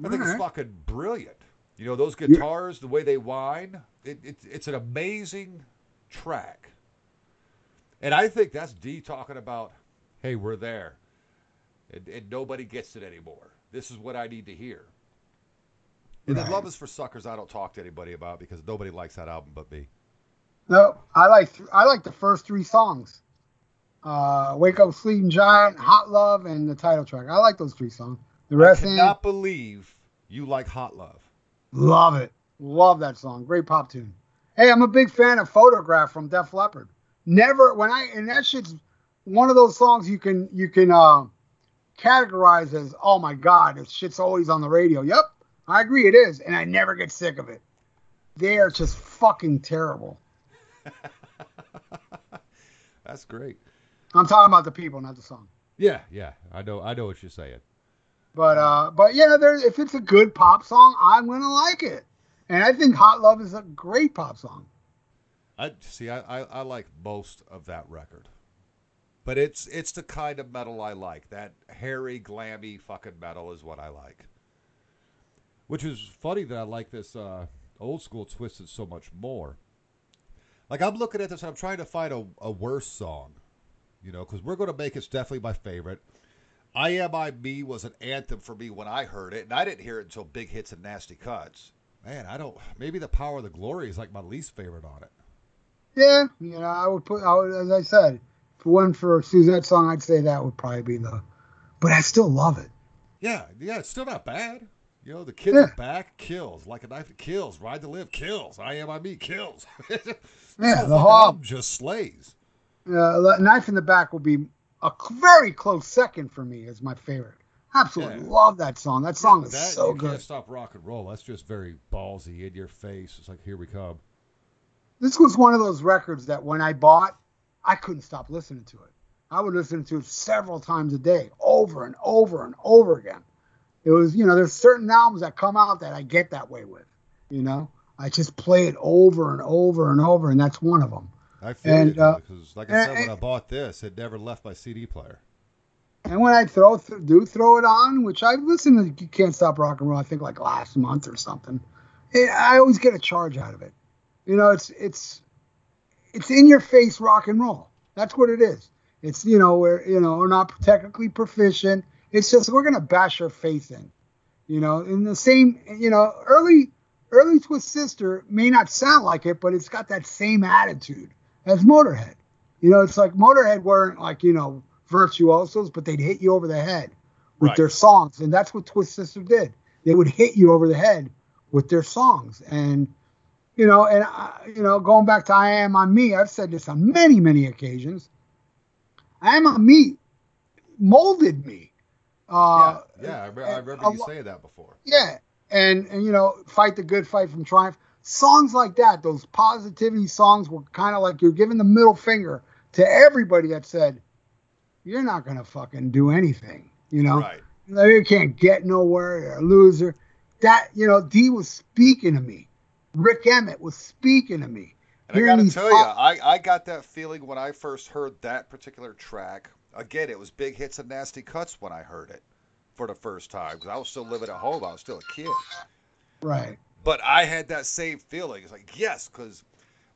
I think it's fucking brilliant. You know those guitars, the way they whine. It, it, it's an amazing track, and I think that's Dee talking about, "Hey, we're there," and, and nobody gets it anymore. This is what I need to hear. And then "Love Is for Suckers," I don't talk to anybody about because nobody likes that album but me. No, I like th- I like the first three songs. Uh, Wake Up Sleeping Giant, Hot Love, and the title track. I like those three songs. The I rest, eh, cannot believe you like Hot Love. love it. Love that song. Great pop tune. Hey, I'm a big fan of Photograph from Def Leppard. Never when I and that shit's one of those songs you can you can uh, categorize as oh my god, this shit's always on the radio. Yep, I agree it is, and I never get sick of it. They are just fucking terrible. That's great. I'm talking about the people, not the song. Yeah, yeah, I know, I know what you're saying. But uh, but yeah, there if it's a good pop song, I'm gonna like it. And I think Hot Love is a great pop song. I see. I, I, I like most of that record, but it's it's the kind of metal I like. That hairy, glammy fucking metal is what I like. Which is funny that I like this uh, old school Twisted so much more. Like I'm looking at this, and I'm trying to find a, a worse song, you know, because we're going to make it's definitely my favorite. I Am I Me was an anthem for me when I heard it, and I didn't hear it until Big Hits and Nasty Cuts. Man, I don't. Maybe the Power of the Glory is like my least favorite on it. Yeah, you know, I would put, I would, as I said, if it wasn't for a Suzette song, I'd say that would probably be the. But I still love it. Yeah, yeah, it's still not bad. You know, the kids Yeah. are back, kills. Like a knife, kills. Ride to live, kills. I am, I me, kills. Yeah, the whole fucking whole album just slays. uh, the Knife in the Back will be a very close second for me as my favorite. Absolutely Yeah. love that song. That song is that, so good. Can't stop rock and roll. That's just very ballsy in your face. It's like here we come. This was one of those records that when I bought, I couldn't stop listening to it. I would listen to it several times a day, over and over and over again. It was, you know, there's certain albums that come out that I get that way with, you know. I just play it over and over and over, and that's one of them. I feel And, it uh, because, like I said, when and- I bought this, it never left my CD player. And when I throw th- do throw it on, which I listened to You Can't Stop Rock and Roll, I think like last month or something, it, I always get a charge out of it. You know, it's it's it's in your face rock and roll. That's what it is. It's you know we're you know we're not technically proficient. It's just we're gonna bash your face in. You know, in the same you know early early Twist Sister may not sound like it, but it's got that same attitude as Motorhead. You know, it's like Motorhead weren't like you know virtuosos, but they'd hit you over the head with Right. their songs, and that's what Twist Sister did. They would hit you over the head with their songs, and you know, and I, you know, going back to I Am on Me, I've said this on many, many occasions. I Am on Me molded me. Uh, yeah, yeah. I, re- I remember a you saying that before. yeah, and and you know, fight the good fight from triumph. Songs like that, those positivity songs, were kind of like you're giving the middle finger to everybody that said, "You're not gonna fucking do anything," you know. Right. You can't get nowhere. You're a loser. That you know, Dee was speaking to me. Rik Emmett was speaking to me. And I gotta tell you, I, I got that feeling when I first heard that particular track. Again, it was big hits and nasty cuts when I heard it for the first time because I was still living at home. I was still a kid. Right. But I had that same feeling. It's like, yes, because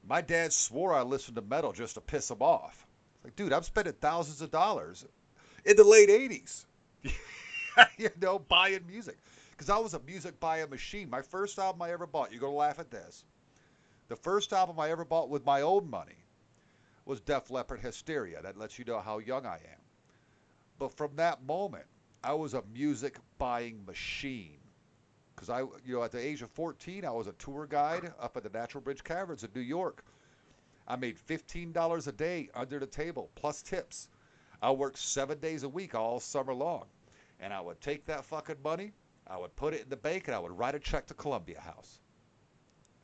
my dad swore I listened to metal just to piss him off. It's like, dude, I'm spending thousands of dollars in the late 80s, you know, buying music. Because I was a music buying machine. My first album I ever bought, you're gonna laugh at this. The first album I ever bought with my own money was Def Leppard Hysteria. That lets you know how young I am. But from that moment, I was a music buying machine. Because I, you know, at the age of 14, I was a tour guide up at the Natural Bridge Caverns in New York. I made $15 a day under the table plus tips. I worked seven days a week all summer long. And I would take that fucking money, I would put it in the bank, and I would write a check to Columbia House.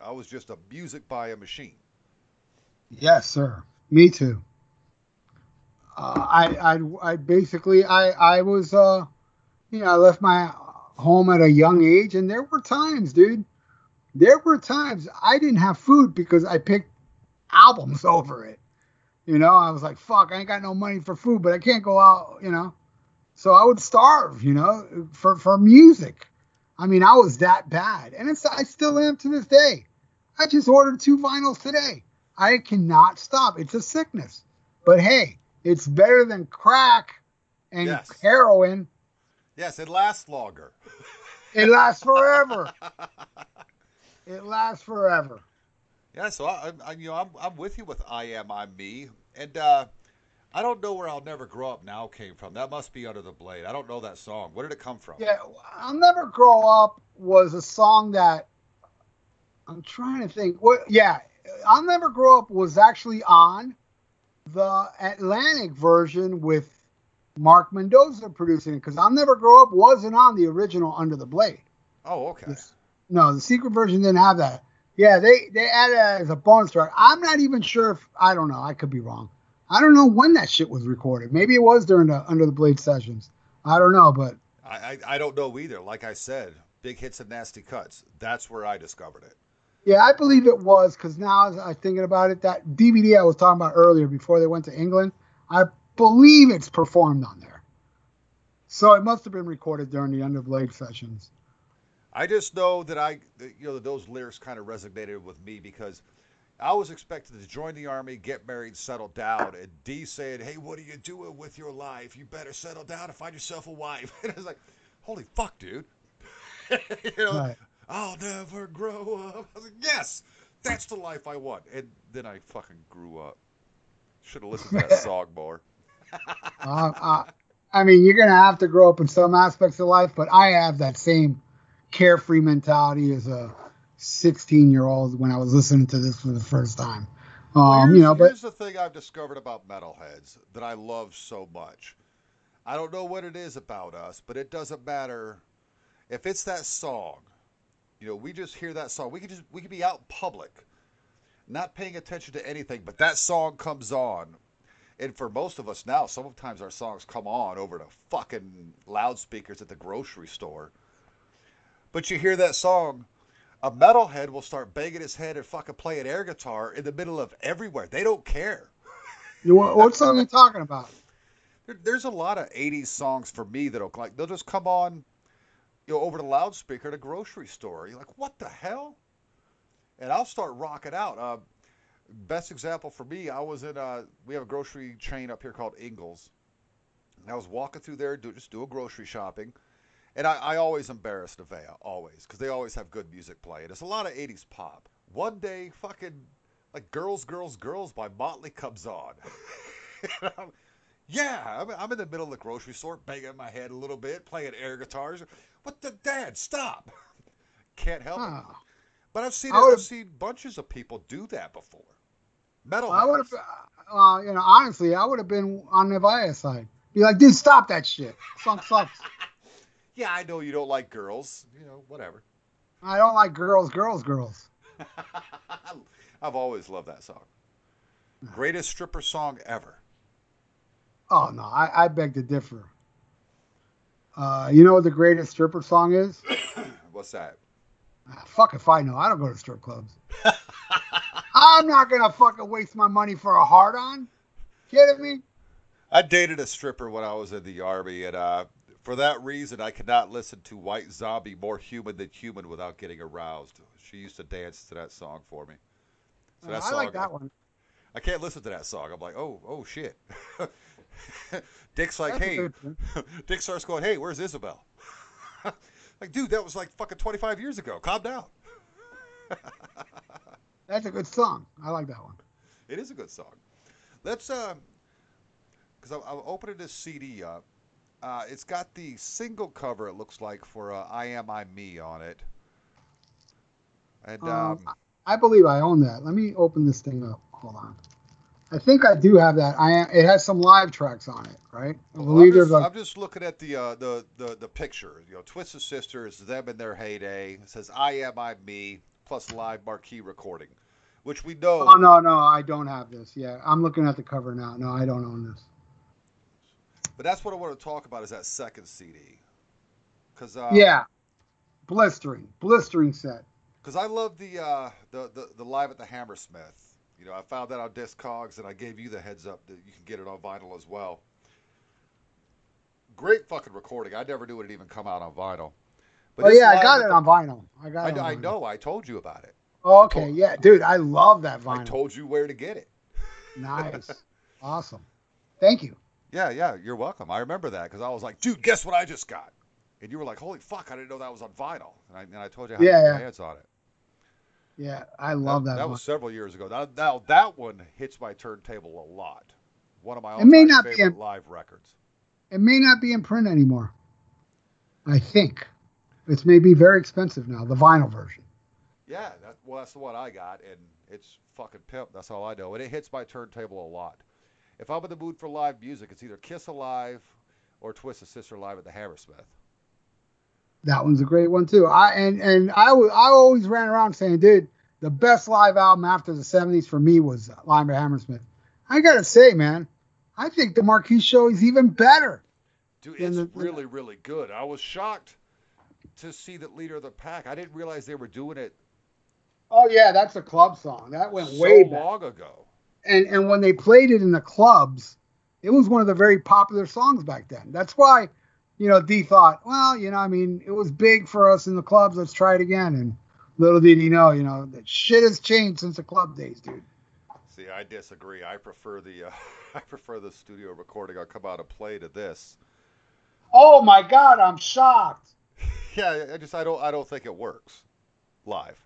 I was just a music buying machine. Yes, sir. Me too. Uh, I, I, I basically, I, I was, uh, you know, I left my home at a young age, and there were times, dude. There were times I didn't have food because I picked albums over it. You know, I was like, fuck, I ain't got no money for food, but I can't go out, you know. So I would starve, you know, for, for music. I mean, I was that bad. And it's I still am to this day. I just ordered two vinyls today. I cannot stop. It's a sickness. But hey, it's better than crack and Yes. heroin. Yes, it lasts longer. It lasts forever. it lasts forever. Yeah, so I, I you know, I'm, I'm with you with I am, I'm me, and uh, I don't know where I'll never grow up now came from. That must be under the blade. I don't know that song. Where did it come from? Yeah, I'll never grow up was a song that I'm trying to think. What? Yeah, I'll never grow up was actually on the Atlantic version with Mark Mendoza producing it because I'll never grow up wasn't on the original Under the Blade. Oh, okay. No, the secret version didn't have that. Yeah, they they added it as a bonus track. I'm not even sure if I don't know. I could be wrong. I don't know when that shit was recorded. Maybe it was during the Under the Blade sessions. I don't know, but I, I I don't know either. Like I said, big hits and nasty cuts. That's where I discovered it. Yeah, I believe it was because now as I'm thinking about it, that DVD I was talking about earlier before they went to England, I believe it's performed on there. So it must have been recorded during the Under Blade sessions. I just know that I, you know, those lyrics kind of resonated with me because I was expected to join the army, get married, settle down, and Dee said, "Hey, what are you doing with your life? You better settle down and find yourself a wife." And I was like, "Holy fuck, dude!" you know, Right. I'll never grow up. I was like, "Yes, that's the life I want." And then I fucking grew up. Should have listened to that song more. Uh, uh, I mean, you're gonna have to grow up in some aspects of life, but I have that same carefree mentality as a 16 year old when I was listening to this for the first time. Well, Um, here's, you know, but here's the thing I've discovered about metalheads that I love so much. I don't know what it is about us, but it doesn't matter if it's that song. You know, we just hear that song. We could just we could be out in public, not paying attention to anything, but that song comes on. And for most of us now, sometimes our songs come on over the fucking loudspeakers at the grocery store. But you hear that song, a metalhead will start banging his head and fucking playing air guitar in the middle of everywhere. They don't care. what, what song are you talking about? There, there's a lot of 80s songs for me that'll like they'll just come on, you know, over the loudspeaker at a grocery store. You're like, what the hell? And I'll start rocking out. Uh, best example for me, I was in uh we have a grocery chain up here called Ingles. And I was walking through there, do, just doing grocery shopping. And I, I always embarrass Nevaeh, always, because they always have good music playing. It's a lot of 80s pop. One day, fucking, like Girls, Girls, Girls by Motley comes on. Yeah, I'm, in the middle of the grocery store, banging my head a little bit, playing air guitars. What the dad? Stop! Can't help it. But I've seen I've seen bunches of people do that before. Metal. I would have, uh, you know, honestly, I would have been on Nevaeh's side. Be like, dude, stop that shit. Song sucks. Yeah, I know you don't like girls. You know, whatever. I don't like girls, girls, girls. I've always loved that song. Greatest stripper song ever. Oh no, I, I beg to differ. Uh, you know what the greatest stripper song is? What's that? Ah, fuck if I know. I don't go to strip clubs. I'm not gonna fucking waste my money for a hard on. Kidding me? I dated a stripper when I was in the army, and uh, for that reason, I could not listen to White Zombie, More Human Than Human, without getting aroused. She used to dance to that song for me. So Uh, I song, like that one. I can't listen to that song. I'm like, oh, oh shit. Dick's like, That's hey. Dick starts going, hey, where's Isabel? Like, dude, that was like fucking 25 years ago. Calm down. That's a good song. I like that one. It is a good song. Let's uh, because I'm, I'm opening this CD up. Uh, it's got the single cover. It looks like for uh, "I Am I Me" on it. And Um, um, I believe I own that. Let me open this thing up. Hold on. I think I do have that. I it has some live tracks on it, right? I Well, believe I'm, just, a I'm just looking at the, uh, the the the picture. You know, Twisted Sisters, them in their heyday. It says "I Am I Me" plus live marquee recording, which we know. Oh no, no, I don't have this. Yeah, I'm looking at the cover now. No, I don't own this. But that's what I want to talk about is that second CD. Because uh, yeah, blistering, blistering set. Because I love the, uh, the the the live at the Hammersmith. You know, I found that on Discogs, and I gave you the heads up that you can get it on vinyl as well. Great fucking recording. I never knew it would even come out on vinyl. But oh yeah, I got it the- on vinyl. I got I, I vinyl. know. I told you about it. Oh, okay, yeah, dude, I love that vinyl. I told you where to get it. Nice, awesome. Thank you. Yeah, yeah. You're welcome. I remember that because I was like, dude, guess what I just got? And you were like, holy fuck, I didn't know that was on vinyl. And I, and I told you how Yeah, to get yeah. your hands on it. Yeah, I love that. That vinyl. was several years ago. Now, now that one hits my turntable a lot. One of my It may all-time not be favorite a- live records. It may not be in print anymore. I think it's maybe very expensive now, the vinyl version. Yeah, that, well, that's the one I got, and it's fucking pimp. That's all I know, and it hits my turntable a lot. If I'm in the mood for live music, it's either Kiss Alive or Twisted Sister Live at the Hammersmith. That one's a great one too. I and and I I always ran around saying, dude, the best live album after the '70s for me was at Hammersmith. I gotta say, man, I think the Marquee Show is even better. Dude, it's the- really, really good. I was shocked to see that Leader of the Pack. I didn't realize they were doing it Oh yeah, that's a club song. That went so way back. long ago. And and when they played it in the clubs, it was one of the very popular songs back then. That's why, you know, Dee thought, well, you know, I mean, it was big for us in the clubs. Let's try it again. And little did he know, you know, that shit has changed since the club days, dude. See, I disagree. I prefer the uh, I prefer the studio recording. I'll come out and play to this. Oh my God, I'm shocked. Yeah, I just I don't I don't think it works live.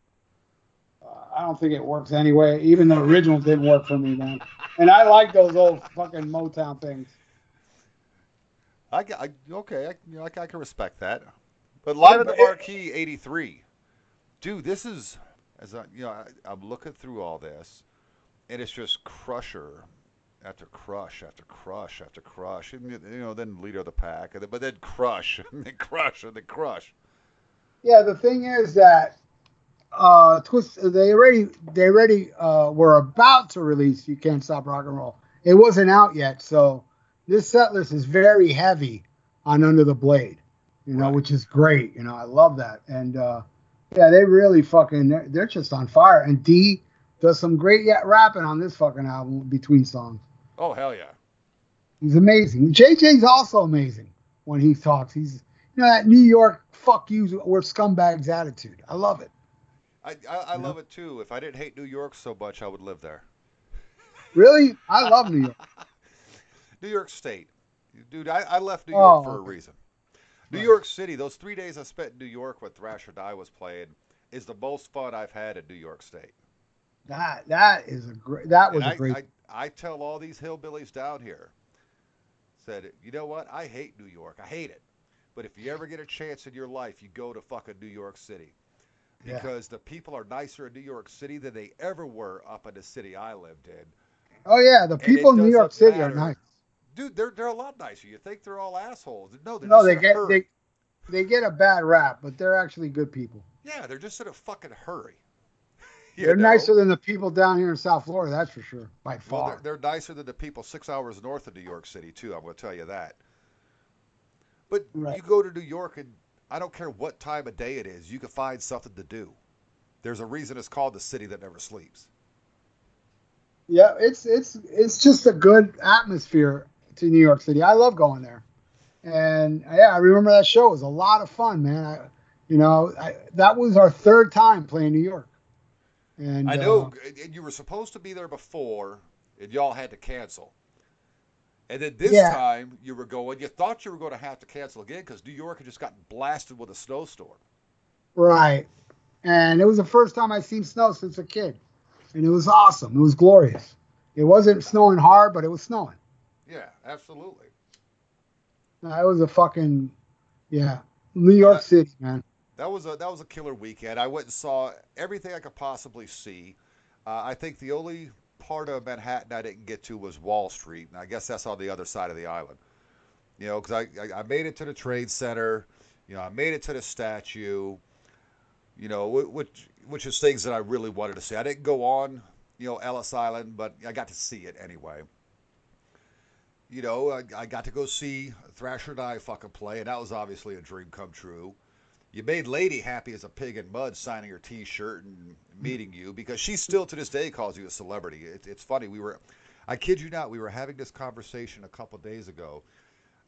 Uh, I don't think it works anyway. Even the original didn't work for me, man. And I like those old fucking Motown things. I, I okay, I, you know, I, I can respect that. But live at the Marquee '83, dude, this is as I you know I, I'm looking through all this, and it's just crusher after crush after crush after crush, and you know then leader of the pack, but then crush and then crush and then crush. Yeah, the thing is that uh twist they already they already uh were about to release You Can't Stop Rock and Roll. It wasn't out yet, so this set list is very heavy on Under the Blade, you know, Right. which is great. You know, I love that. And uh yeah, they really fucking they're, they're just on fire. And Dee does some great yet rapping on this fucking album between songs. Oh hell yeah! He's amazing. JJ's also amazing when he talks. He's you know that New York fuck you we're scumbags attitude. I love it. I I, I love it too. If I didn't hate New York so much, I would live there. Really? I love New York. New York State, dude. I, I left New York Oh, for a reason. New Right. York City. Those three days I spent in New York when Thrasher Die was playing is the most fun I've had in New York State. That that is a great that was And a I, great I, I tell all these hillbillies down here, said, you know what? I hate New York. I hate it. But if you ever get a chance in your life, you go to fucking New York City. Yeah. Because the people are nicer in New York City than they ever were up in the city I lived in. Oh yeah, the people in New York City are nice. Dude, they're they're a lot nicer. You think they're all assholes? No, they're No, they get hurry. they they get a bad rap, but they're actually good people. Yeah, they're just in a fucking hurry. They're know? nicer than the people down here in South Florida, that's for sure. By Well, far. they're, they're nicer than the people six hours north of New York City too. I'm going to tell you that. But Right. you go to New York, and I don't care what time of day it is, you can find something to do. There's a reason it's called the city that never sleeps. Yeah, it's it's it's just a good atmosphere to New York City. I love going there, and yeah, I remember that show. It was a lot of fun, man. I, you know, I, that was our third time playing New York, and I uh, know, and you were supposed to be there before, and y'all had to cancel. And then this Yeah. time you were going. You thought you were going to have to cancel again because New York had just gotten blasted with a snowstorm. Right. And it was the first time I'd seen snow since a kid. And it was awesome. It was glorious. It wasn't snowing hard, but it was snowing. Yeah, absolutely. That was a fucking, yeah. New York. City, man. That was a that was a killer weekend. I went and saw everything I could possibly see. Uh, I think the only part of Manhattan I didn't get to was Wall Street, and I guess that's on the other side of the island. You know, because I, I I made it to the Trade Center. You know, I made it to the statue. You know, wh- which which is things that I really wanted to see. I didn't go on, you know, Ellis Island, but I got to see it anyway. You know, I, I got to go see Thrasher and I fucking play, and that was obviously a dream come true you made Lady happy as a pig in mud signing your T-shirt and meeting you because she still to this day calls you a celebrity. It, it's funny. We were, I kid you not, we were having this conversation a couple days ago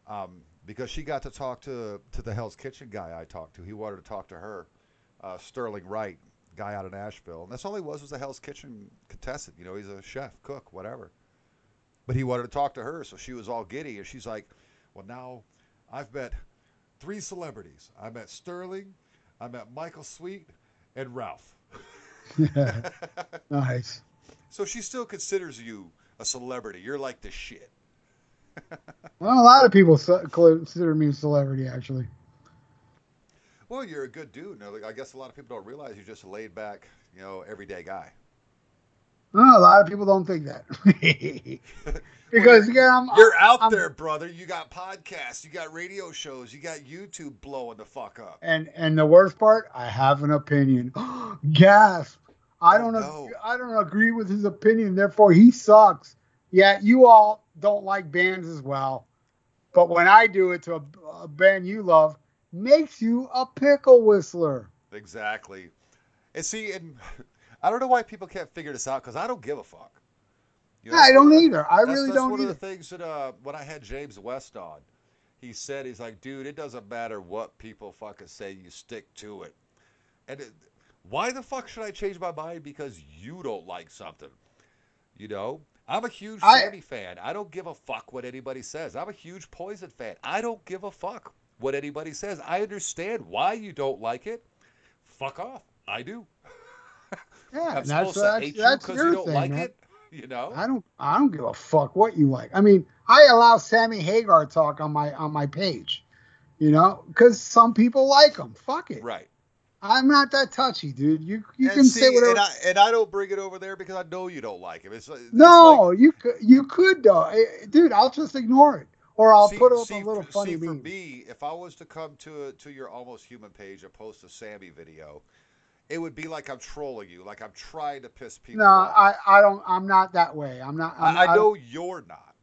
um, because she got to talk to to the Hell's Kitchen guy I talked to. He wanted to talk to her, uh, Sterling Wright, guy out of Nashville, and that's all he was was a Hell's Kitchen contestant. You know, he's a chef, cook, whatever. But he wanted to talk to her, so she was all giddy, and she's like, "Well, now I've met." three celebrities. I met Sterling, I met Michael Sweet, and Ralph. nice. so she still considers you a celebrity. You're like the shit. Well, a lot of people consider me a celebrity, actually. Well, you're a good dude. I guess a lot of people don't realize you're just a laid back, you know, everyday guy. Well, a lot of people don't think that. because, again, I'm, You're out I'm- there, brother. You got podcasts, you got radio shows, you got YouTube blowing the fuck up. And and the worst part, I have an opinion. Gasp! I Oh, don't. no. ag- I don't agree with his opinion. Therefore, he sucks. Yeah, you all don't like bands as well, but when I do it to a, a band you love, makes you a pickle whistler. Exactly. And see, and I don't know why people can't figure this out because I don't give a fuck. You know, I don't the- either. I that's, really that's don't one either. of the things that uh, when I had James West on, he said he's like, dude, it doesn't matter what people fucking say, you stick to it. And it, why the fuck should I change my mind because you don't like something? You know, I'm a huge I- Sammy fan. I don't give a fuck what anybody says. I'm a huge Poison fan. I don't give a fuck what anybody says. I understand why you don't like it. Fuck off. I do. Yeah, I'm and that's that's, you that's your you don't thing, like man. it. You know. I don't I don't give a fuck what you like. I mean, I allow Sammy Hagar talk on my on my page, you know, because some people like him. Fuck it. Right. I'm not that touchy, dude. You you and can see, say whatever. And I, and I don't bring it over there because I know you don't like him. It's, it's no, like- you could you could though, dude. I'll just ignore it, or I'll see- put up see, a little funny see, for meme. me, if I was to come to to your almost human page and post a Sammy video, it would be like I'm trolling you, like I'm trying to piss people no, off. I I don't. I'm not that way. I'm not. I'm, I, I know you're not.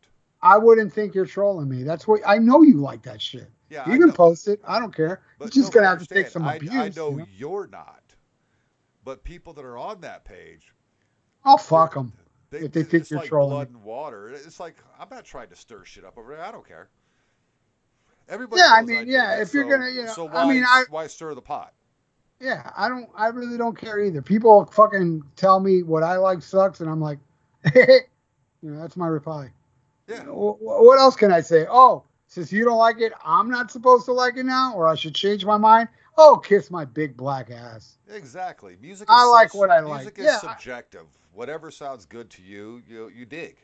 I wouldn't think you're trolling me. That's what I know. You like that shit. Yeah, You I can know, post it. I don't care. but it's just no, gonna have to take some abuse. I know you know? you're not. But people that are on that page, I'll fuck them. they, If they think you're like trolling blood and water. It's like I'm not trying to stir shit up over there. I don't care. Everybody. Yeah, I mean, do yeah, that, if you're gonna, you know, so I why, mean, I- why stir the pot? Yeah, I don't. I really don't care either. People fucking tell me what I like sucks, and I'm like, you know, that's my reply. Yeah. Wh- What else can I say? Oh, since you don't like it, I'm not supposed to like it now, or I should change my mind. Oh, kiss my big black ass. Exactly. Music. Is I like what I like. Music is Yeah, I- subjective. Whatever sounds good to you, you you dig.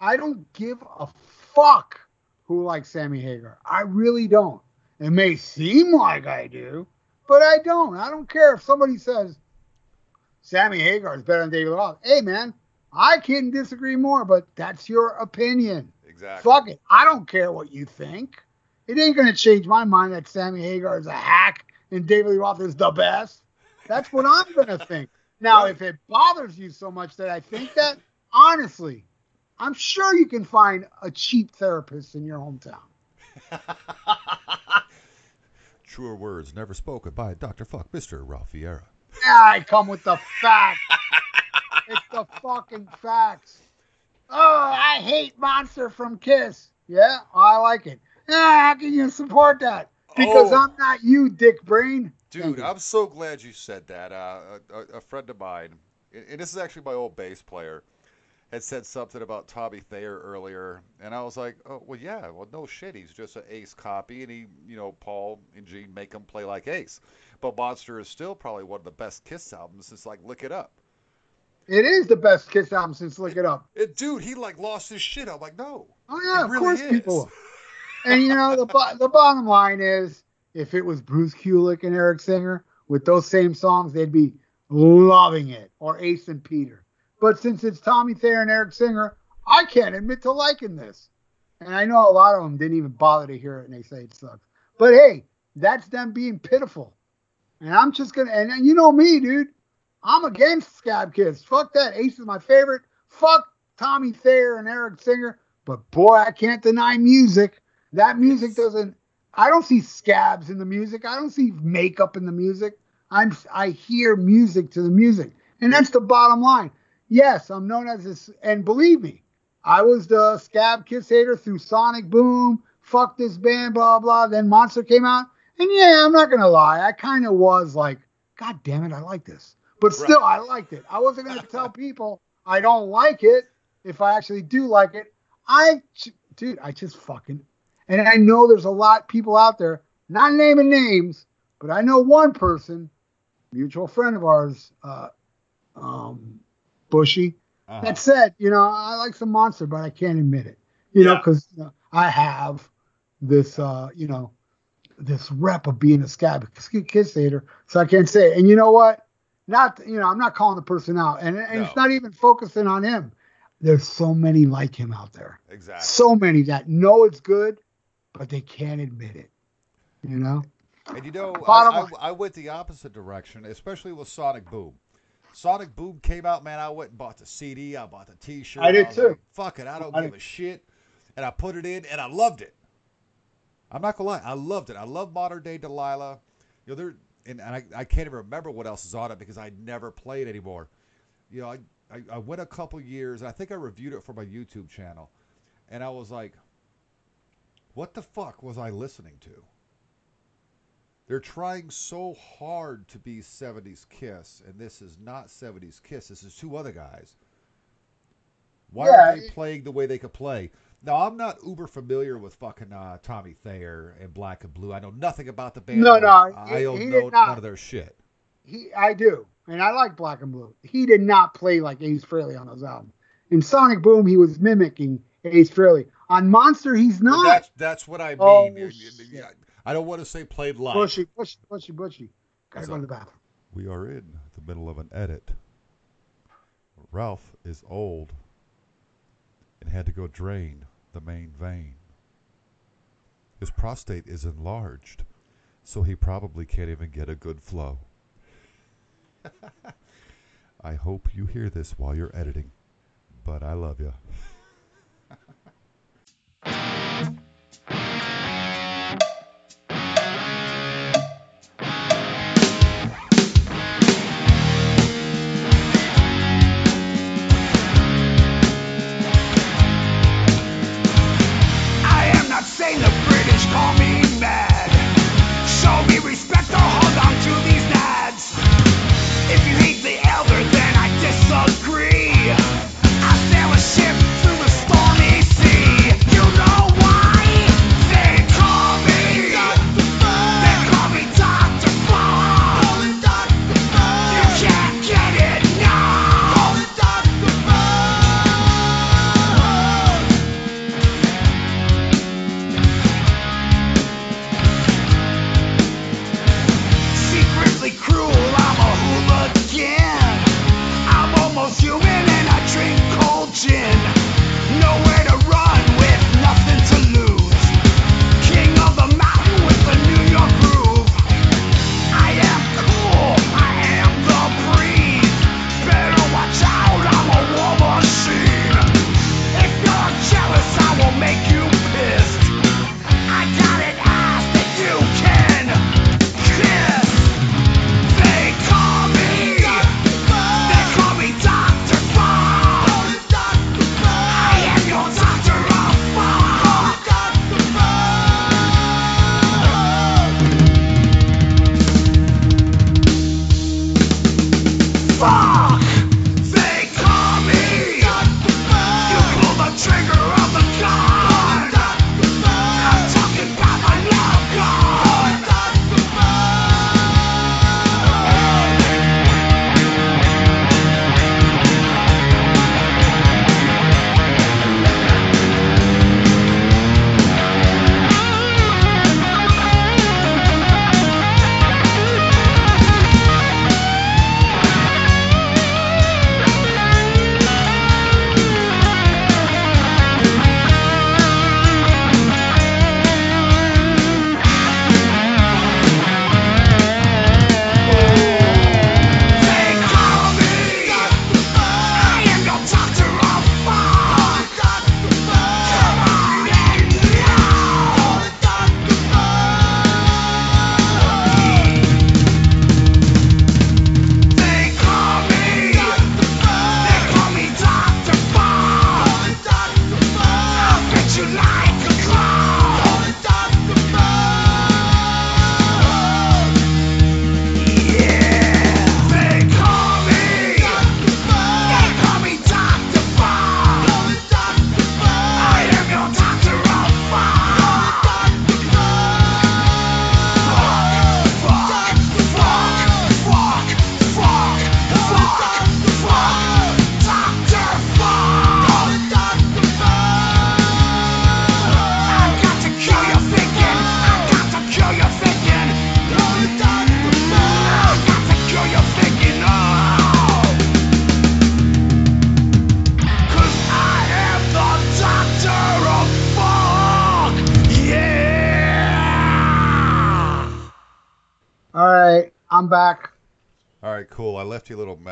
I don't give a fuck who likes Sammy Hagar. I really don't. It may seem like I do, but I don't. I don't care if somebody says Sammy Hagar is better than David Roth. Hey, man, I can disagree more, but that's your opinion. Exactly. Fuck it. I don't care what you think. It ain't going to change my mind that Sammy Hagar is a hack and David Lee Roth is the best. That's what I'm going to think. Now, Right. if it bothers you so much that I think that, honestly, I'm sure you can find a cheap therapist in your hometown. Truer words never spoken by Dr. Fuck, Mr. Ralph Viera. I come with the facts. it's the fucking facts. Oh, I hate Monster from Kiss. Yeah, I like it. Yeah, how can you support that? Because Oh. I'm not you, Dick Brain. Dude. I'm so glad you said that. Uh, a, a- friend of mine, and this is actually my old bass player. Had said something about Tommy Thayer earlier, and I was like, oh well, yeah, well no shit, he's just an Ace copy, and he, you know, Paul and Gene make him play like Ace. But Monster is still probably one of the best Kiss albums since like Lick It Up. It is the best Kiss album since Look It Up. It, dude, he like lost his shit. I'm like, no. Oh yeah, of really course is. people. And you know the bo- the bottom line is, if it was Bruce Kulick and Eric Singer with those same songs, they'd be loving it, or Ace and Peter. But since it's Tommy Thayer and Eric Singer, I can't admit to liking this. And I know a lot of them didn't even bother to hear it, and they say it sucks. But hey, that's them being pitiful. And I'm just gonna, and, and you know me, dude. I'm against Scab Kiss. Fuck that. Ace is my favorite. Fuck Tommy Thayer and Eric Singer. But boy, I can't deny music. That music doesn't. I don't see scabs in the music. I don't see makeup in the music. I'm. I hear music to the music, and that's the bottom line. Yes, I'm known as this, and believe me, I was the Scab Kiss hater through Sonic Boom. Fuck this band, blah blah. Then Monster came out, and yeah, I'm not gonna lie, I kind of was like, God damn it, I like this. But still, I liked it. I wasn't gonna tell people I don't like it if I actually do like it. I, dude, I just fucking, and I know there's a lot people out there, not naming names, but I know one person, mutual friend of ours, uh, um, Bushy, Uh-huh. that said, you know, I like some monster, but I can't admit it, you know, Yeah. because I have this, uh, you know, this rep of being a scab kiss hater, so I can't say it. And you know what? Not, you know, I'm not calling the person out, and, and No. it's not even focusing on him. There's so many like him out there, Exactly. so many that know it's good, but they can't admit it. You know? And you know, I, I. I went the opposite direction, especially with Sonic Boom. Sonic Boom came out, man. I went and bought the CD, I bought the T-shirt. I did was too. like, Fuck it, I don't I give did. a shit. And I put it in, and I loved it. I'm not gonna lie, I loved it. I love modern day Delilah. You know, there, and, and I, I can't even remember what else is on it because I never play it anymore. You know, I, I, I went a couple years, and I think I reviewed it for my YouTube channel, and I was like, what the fuck was I listening to? They're trying so hard to be 70s Kiss, and this is not 70s Kiss. This is two other guys. Why Yeah, are they playing the way they could play? Now, I'm not uber familiar with fucking uh, Tommy Thayer and Black and Blue. I know nothing about the band. No, no, I he- don't he know none of their shit. he I do, and I like Black and Blue. He did not play like Ace Frehley on those albums. In Sonic Boom, he was mimicking Ace Frehley. On Monster, he's not. that's that's what I mean. Oh, You- you- shit. you- I don't want to say played live. bushy, bushy, bushy, bushy. Gotta go to the bathroom. We are in the middle of an edit. Ralph is old and had to go drain the main vein. His prostate is enlarged, so he probably can't even get a good flow. I hope you hear this while you're editing, but I love you.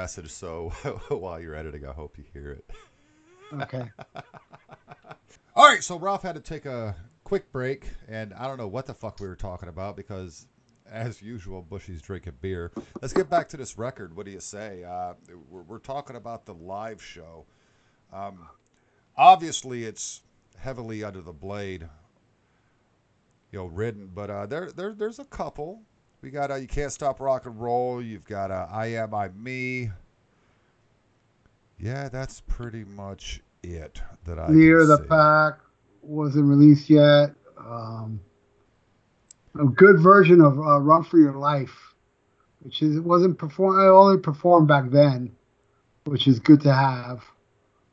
message, so while you're editing, I hope you hear it. Okay. All right, so Ralph had to take a quick break, and I don't know what the fuck we were talking about because, as usual, Bushy's drinking beer. Let's get back to this record. What do you say? Uh, we're, we're talking about the live show. Um, obviously, it's heavily under the blade, you know, written, but uh, there, there, there's a couple. We got uh, "You Can't Stop Rock and Roll." You've got uh, "I Am I Me." Yeah, that's pretty much it that I Near the see. Pack wasn't released yet. Um, a good version of uh, Run for Your Life, which is it wasn't perform. I only performed back then, which is good to have.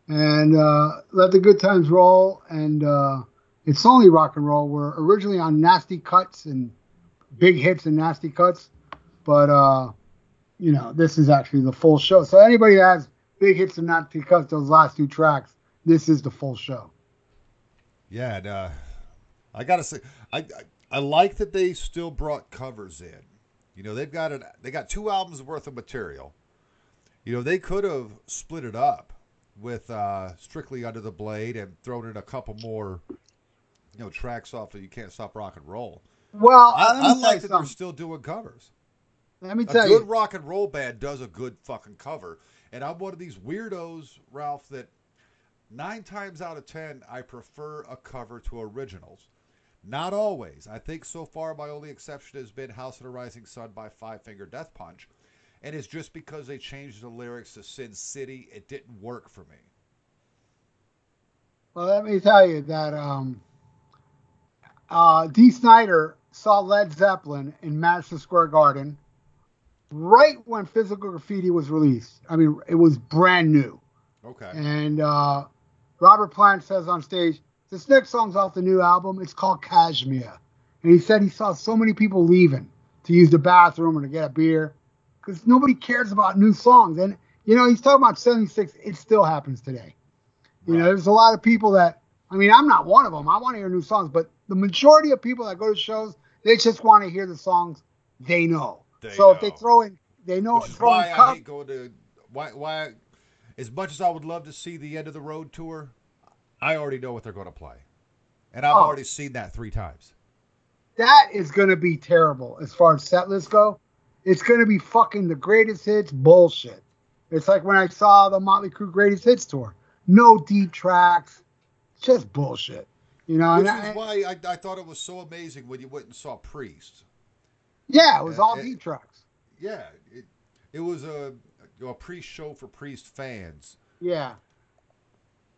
And uh, Let the Good Times Roll and uh, It's Only Rock and Roll were originally on Nasty Cuts and Big Hits and Nasty Cuts, but uh, you know this is actually the full show. So anybody that has Big Hits and Nasty Cuts, those last two tracks, this is the full show. Yeah, and, uh, I gotta say, I, I I like that they still brought covers in. You know, they've got it. They got two albums worth of material. You know, they could have split it up with uh, strictly under the blade and thrown in a couple more, you know, tracks off of "You Can't Stop Rock and Roll." Well, I, I like that they're still doing covers. Let me tell you, A good you. rock and roll band does a good fucking cover, and I'm one of these weirdos, Ralph, that nine times out of ten I prefer a cover to originals. Not always. I think so far my only exception has been House of the Rising Sun by Five Finger Death Punch, and it's just because they changed the lyrics to Sin City. It didn't work for me. Well, let me tell you that um, uh, Dee Snider saw Led Zeppelin in Madison Square Garden right when Physical Graffiti was released. I mean, it was brand new. Okay. And uh, Robert Plant says on stage, this next song's off the new album. It's called Kashmir. And he said he saw so many people leaving to use the bathroom or to get a beer because nobody cares about new songs. And, you know, he's talking about 76. It still happens today. You know, there's a lot of people that, I mean, I'm not one of them. I want to hear new songs, but the majority of people that go to shows, they just want to hear the songs they know. They so if they throw in, they know, Which is why I hate going to why why as much as I would love to see the end of the road tour, I already know what they're going to play, and I've Oh. already seen that three times. that is going to be terrible as far as set lists go. It's going to be fucking the greatest hits bullshit. It's like when I saw the Motley Crue greatest hits tour. No deep tracks, just bullshit. You know, Which and is I- why I, I thought it was so amazing when you went and saw Priest. yeah, it was all it- deep tracks. Yeah, it, it was a a Priest show for Priest fans. Yeah.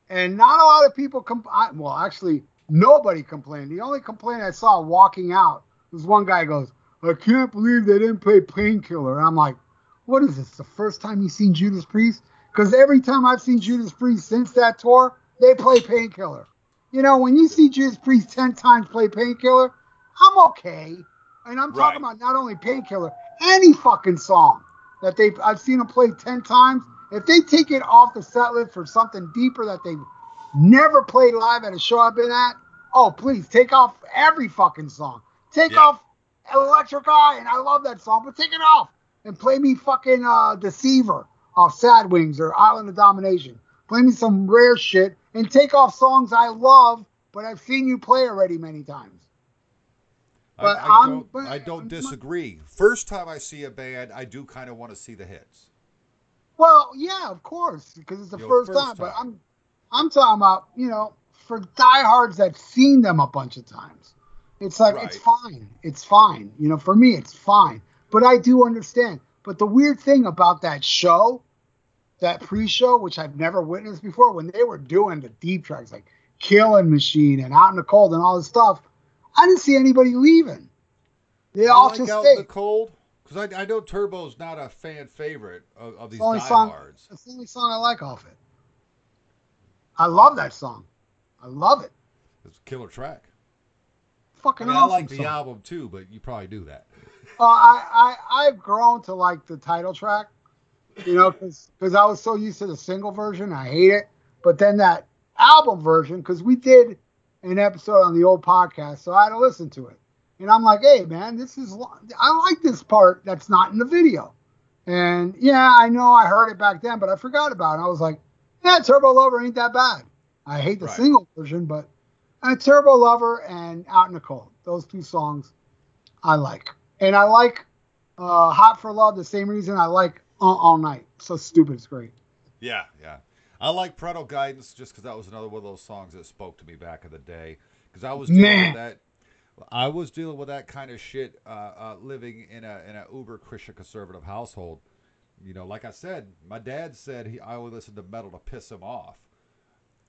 And not a lot of people comp- well, actually, nobody complained. The only complaint I saw walking out was one guy goes, I can't believe they didn't play Painkiller. And I'm like, what is this? The first time you've seen Judas Priest? Because every time I've seen Judas Priest since that tour, they play Painkiller. You know, when you see Judas Priest 10 times play Painkiller, I'm okay. And I'm talking Right. about not only Painkiller, any fucking song that they've I've seen them play 10 times. If they take it off the set list for something deeper that they've never played live at a show I've been at, oh please take off every fucking song. Take Yeah. off Electric Eye, and I love that song, but take it off and play me fucking uh, Deceiver off Sad Wings or Island of Domination. Play me some rare shit and take off songs I love, but I've seen you play already many times. But I, I I'm- don't but I don't disagree. First time I see a band, I do kind of want to see the hits. Well, yeah, of course, because it's the Yo, first, first time. But. I'm, I'm talking about, you know, for diehards that've seen them a bunch of times. It's like it's fine. It's fine. You know, for me, it's fine. But I do understand. But the weird thing about that show, that pre-show, which I've never witnessed before, when they were doing the deep tracks like Killing Machine and Out in the Cold and all this stuff, I didn't see anybody leaving. They You all like just out in the cold? Because I, I know Turbo's not a fan favorite of, of these the only song. diehards. It's the only song I like off it. I love that song. I love it. It's a killer track. I Fucking mean, I like the song. album too, but you probably do that. Uh, I, I I've grown to like the title track, you know, because I was so used to the single version, I hate it. But then that album version, because we did an episode on the old podcast, so I had to listen to it. And I'm like, hey man, this is I like this part that's not in the video. And yeah, I know I heard it back then, but I forgot about it. I was like, yeah, Turbo Lover ain't that bad. I hate the Right. single version, but uh, Turbo Lover and Out in the Cold, those two songs I like. And I like uh, Hot for Love the same reason I like uh, All Night. So stupid, it's great. Yeah, yeah. I like Parental Guidance just because that was another one of those songs that spoke to me back in the day. Because I was dealing Man. with that. I was dealing with that kind of shit, uh, uh, living in a in a uber Christian conservative household. You know, like I said, my dad said he I would listen to metal to piss him off.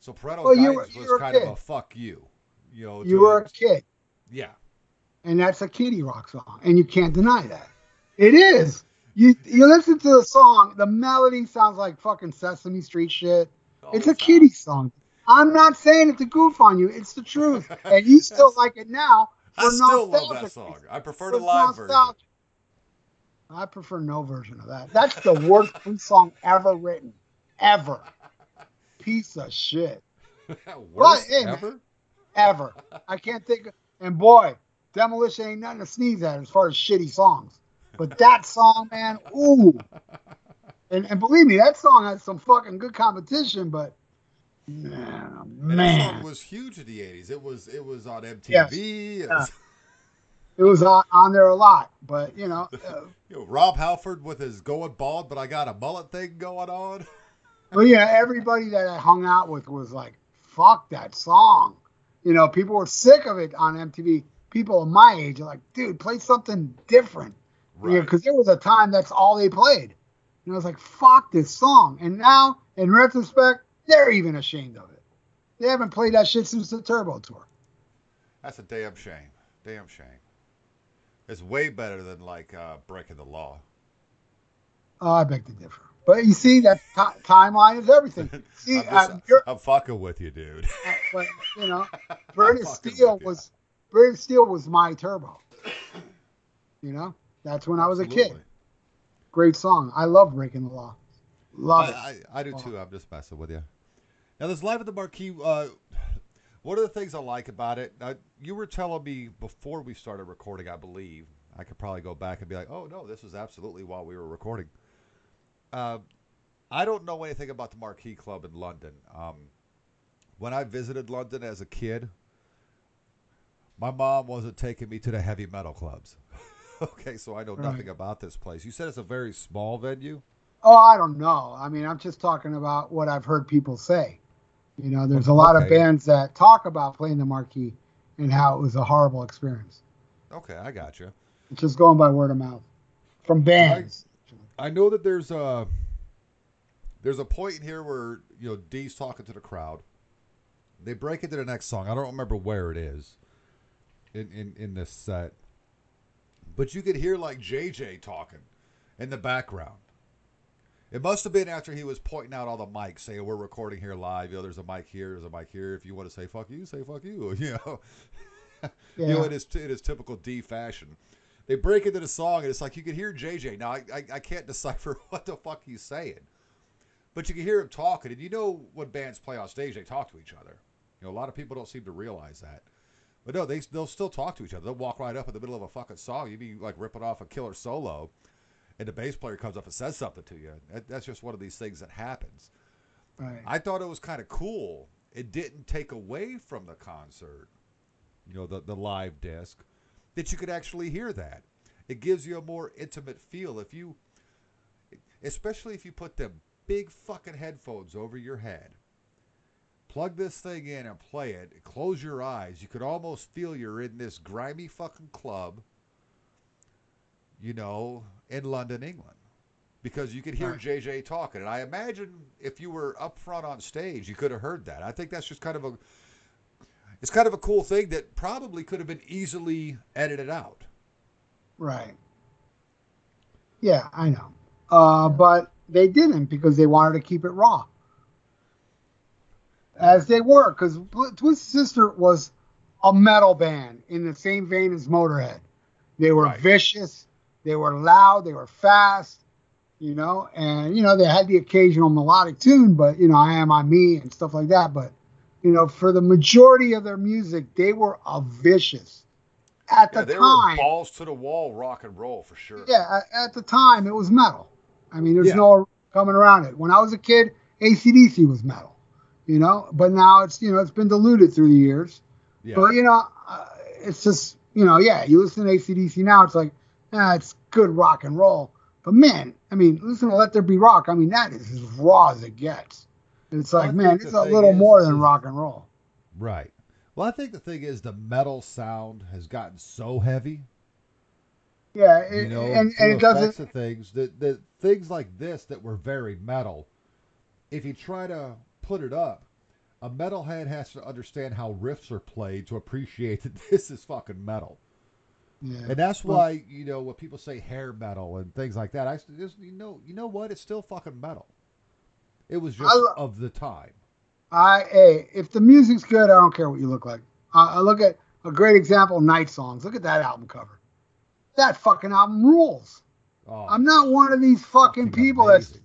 So Parental Well, you were- Guidance was kind of a fuck you. You know, You were a kid, yeah. and that's a kiddie rock song, and you can't deny that. It is. You you listen to the song, the melody sounds like fucking Sesame Street shit. It's a kiddie song. I'm not saying it to goof on you. It's the truth, and you still like it now. I for still love that song. I prefer the live version. I prefer no version of that. That's the worst Priest song ever written, ever. Piece of shit, Worst hey, man. ever? ever. I can't think. Of, and boy, Demolition ain't nothing to sneeze at as far as shitty songs. But that song, man, ooh. And, and believe me, that song had some fucking good competition. But oh, that man, song was huge in the '80s. It was it was on MTV. Yes. It Yeah. was- it was on, on there a lot. But you know, uh, You know, Rob Halford with his going bald, but I got a mullet thing going on. But yeah, everybody that I hung out with was like, "Fuck that song." You know, people were sick of it on MTV. People of my age are like, "Dude, play something different." Yeah, because there was a time that's all they played. And I was like, "Fuck this song." And now, in retrospect, they're even ashamed of it. They haven't played that shit since the Turbo Tour. That's a damn shame. Damn shame. It's way better than like uh, breaking the law. Oh, I beg to differ. But you see, that ti timeline is everything. See, I'm, just, uh, I'm fucking with you, dude. but you know, British Steel was British Steel was my turbo. You know, that's when I was a kid. Great song. I love Breaking the Law. Love it. I, I, I do too. I'm just messing with you. Now, this live at the marquee. Uh, one of the things I like about it, uh, you were telling me before we started recording, I believe. I could probably go back and be like, "Oh no, this was absolutely while we were recording." Uh, I don't know anything about the Marquee Club in London. Um, when I visited London as a kid, my mom wasn't taking me to the heavy metal clubs. okay, so I know Right. nothing about this place. You said it's a very small venue. oh, I don't know. I mean, I'm just talking about what I've heard people say. You know, there's a lot of bands that talk about playing the marquee and how it was a horrible experience. Okay, I got you. It's just going by word of mouth from bands. I know that there's a there's a point in here where you know Dee's talking to the crowd. They break into the next song. I don't remember where it is in in, in this set, but you could hear like JJ talking in the background. It must have been after he was pointing out all the mics, saying we're recording here live. You know, there's a mic here, there's a mic here. If you want to say fuck you, say fuck you. You know, you know, Yeah. in his in his typical Dee fashion. They break into the song, and it's like you can hear JJ. Now, I, I, I can't decipher what the fuck he's saying, but you can hear him talking. And you know when bands play on stage, they talk to each other. You know, a lot of people don't seem to realize that. But no, they they'll still talk to each other. They'll walk right up in the middle of a fucking song. You'd be like ripping off a killer solo, and the bass player comes up and says something to you. That, that's just one of these things that happens. Right. I thought it was kind of cool. It didn't take away from the concert, you know, the, the live disc, that you could actually hear that. It gives you a more intimate feel if you, especially if you put them big fucking headphones over your head, plug this thing in and play it, close your eyes. You could almost feel you're in this grimy fucking club, you know, in London, England because you could hear Right. JJ talking. And I imagine if you were up front on stage, you could have heard that. I think that's just kind of a it's kind of a cool thing that probably could have been easily edited out. Right. Yeah, I know. Uh, but they didn't because they wanted to keep it raw. As they were, because Twisted Sister was a metal band in the same vein as Motorhead. They were Right. vicious, they were loud, they were fast, you know, and you know they had the occasional melodic tune, but you know I am on me and stuff like that. But you know, for the majority of their music, they were a vicious. at Yeah, the they time, were balls to the wall rock and roll for sure. yeah, at, at the time it was metal. I mean, there's Yeah. no coming around it. When I was a kid, ACDC was metal, you know. But now it's you know it's been diluted through the years. Yeah. But you know, uh, it's just you know, yeah, you listen to ACDC now, it's like, ah, it's good rock and roll. But man, I mean, listen to Let There Be Rock. I mean, that is as raw as it gets. It's Well, like, man, it's a little is- more than rock and roll. Right. Well, I think the thing is the metal sound has gotten so heavy, Yeah, it, you know, and, and it doesn't. of things that, that things like this that were very metal. If you try to put it up, a metalhead has to understand how riffs are played to appreciate that this is fucking metal. Yeah. And that's why you know when people say hair metal and things like that, I just you know you know what? It's still fucking metal. It was just I of the time. I hey, if the music's good, I don't care what you look like. I, I look at a great example, Night Songs. Look at that album cover. That fucking album rules. Oh, I'm not one of these fucking people amazing. that's.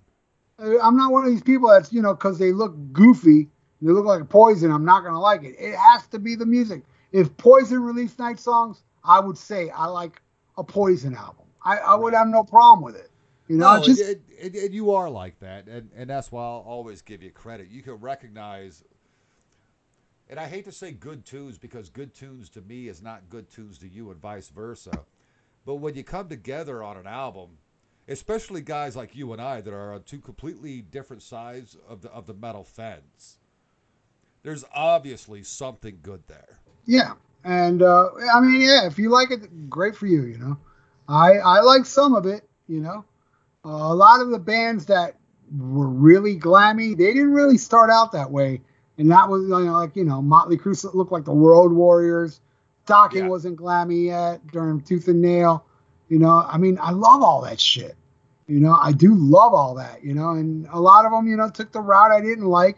Uh, I'm not one of these people that's you know because they look goofy, they look like Poison. I'm not gonna like it. It has to be the music. If Poison released Night Songs, I would say I like a Poison album. I, I would have no problem with it. You know, No, just and, and, and you are like that, and, and that's why I'll always give you credit. You can recognize, and I hate to say good tunes because good tunes to me is not good tunes to you, and vice versa. But when you come together on an album, especially guys like you and I that are on two completely different sides of the of the metal fence, there's obviously something good there. Yeah, and uh, I mean, yeah, if you like it, great for you. You know, I I like some of it. You know, uh, a lot of the bands that were really glammy, they didn't really start out that way, and that was you know, like you know, Motley Crue looked like the World Warriors. Dokken Yeah. wasn't glammy yet during Tooth and Nail. You know, I mean, I love all that shit. You know, I do love all that. You know, and a lot of them, you know, took the route I didn't like.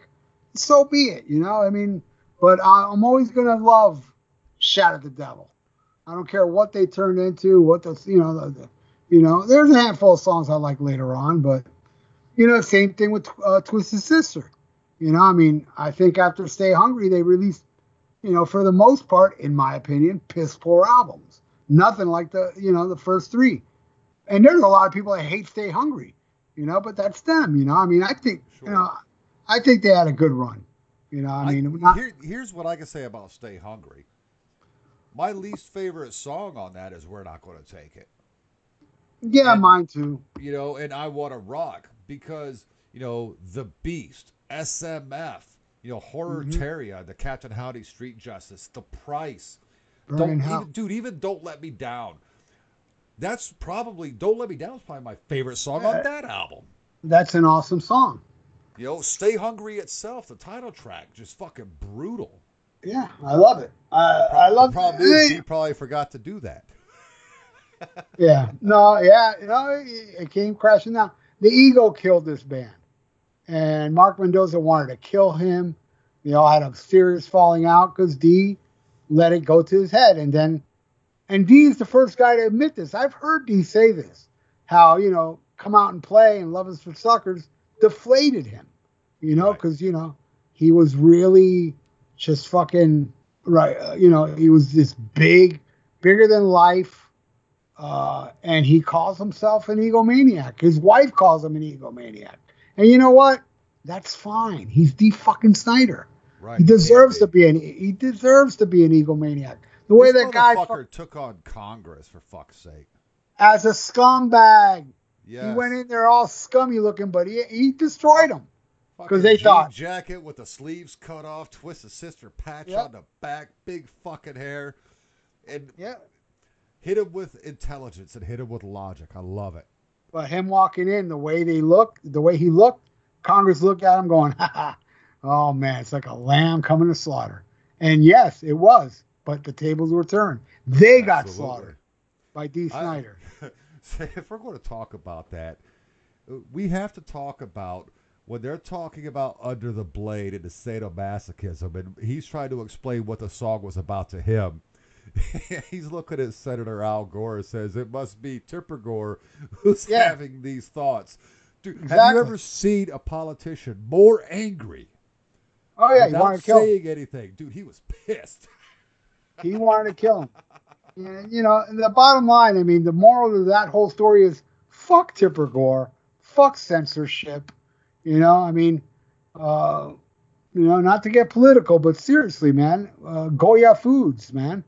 So be it. You know, I mean, but I'm always gonna love Shout at the Devil. I don't care what they turned into, what the you know, the, the, you know, there's a handful of songs I like later on, but you know, same thing with uh, Twisted Sister. You know, I mean, I think after Stay Hungry, they released, you know, for the most part, in my opinion, piss poor albums. Nothing like the you know the first three. And there's a lot of people that hate Stay Hungry, you know, but that's them. You know, I mean, I think you know, I think they had a good run. You know, I mean, not, here, here's what I can say about Stay Hungry. My least favorite song on that is We're Not Going to Take It. yeah, and- mine too. You know, and I Want to Rock because, you know, The Beast, SMF, you know, Horror Mhm. Terria, the Captain Howdy Street Justice, The Price. Burning don't even, dude, even Don't Let Me Down. That's probably Don't Let Me Down is probably my favorite song on uh, that album. That's an awesome song. You know, Stay Hungry itself, the title track, just fucking brutal. Yeah, I love it. I, love problem is he probably forgot to do that. Yeah, no, yeah, you know, it, it came crashing down. The ego killed this band, and Mark Mendoza wanted to kill him. You know, had a serious falling out because Dee let it go to his head, and then, and Dee is the first guy to admit this. I've heard Dee say this, how you know, come out and play and Love Is for Suckers deflated him, you know, Right. because you know he was really just fucking right. Uh, you know, he was this big, bigger than life uh, and he calls himself an egomaniac. His wife calls him an egomaniac. And you know what? That's fine. He's Dee fucking Snider. Right. He deserves to be an he deserves to be an egomaniac. The way this that guy motherfucker fu- took on Congress for fuck's sake. as a scumbag, Yeah. he went in there all scummy looking, but he he destroyed him. 'Cause they jean thought- jacket with the sleeves cut off, twisted sister patch Yep. on the back, big fucking hair, and Yeah. hit him with intelligence and hit him with logic. I love it. But him walking in, the way they looked, the way he looked, Congress looked at him going, ha ha, oh man, it's like a lamb coming to slaughter. And yes, it was, but the tables were turned. They got slaughtered by Dee I- Snider. So if we're going to talk about that, we have to talk about when they're talking about Under the Blade and the sadomasochism, and he's trying to explain what the song was about to him. he's looking at Senator Al Gore and says, It must be Tipper Gore who's Yeah. having these thoughts. Dude, have you ever seen a politician more angry Oh yeah, without saying anything? Dude, he was pissed. He wanted to kill him. And, you know, and the bottom line, I mean, the moral of that whole story is fuck Tipper Gore, fuck censorship. You know, I mean, uh, you know, not to get political, but seriously, man, uh, Goya Foods, man.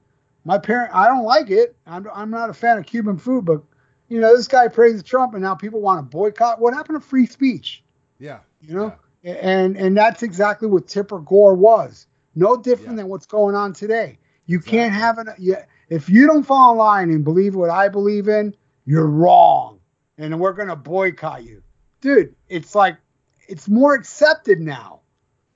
My parent, I don't like it. I'm, I'm not a fan of Cuban food, but you know, this guy praises Trump, and now people want to boycott. What happened to free speech? Yeah. You know, and and that's exactly what Tipper Gore was. No different Yeah. than what's going on today. You can't have an you, if you don't fall in line and believe what I believe in, you're wrong, and we're gonna boycott you, dude. It's like it's more accepted now.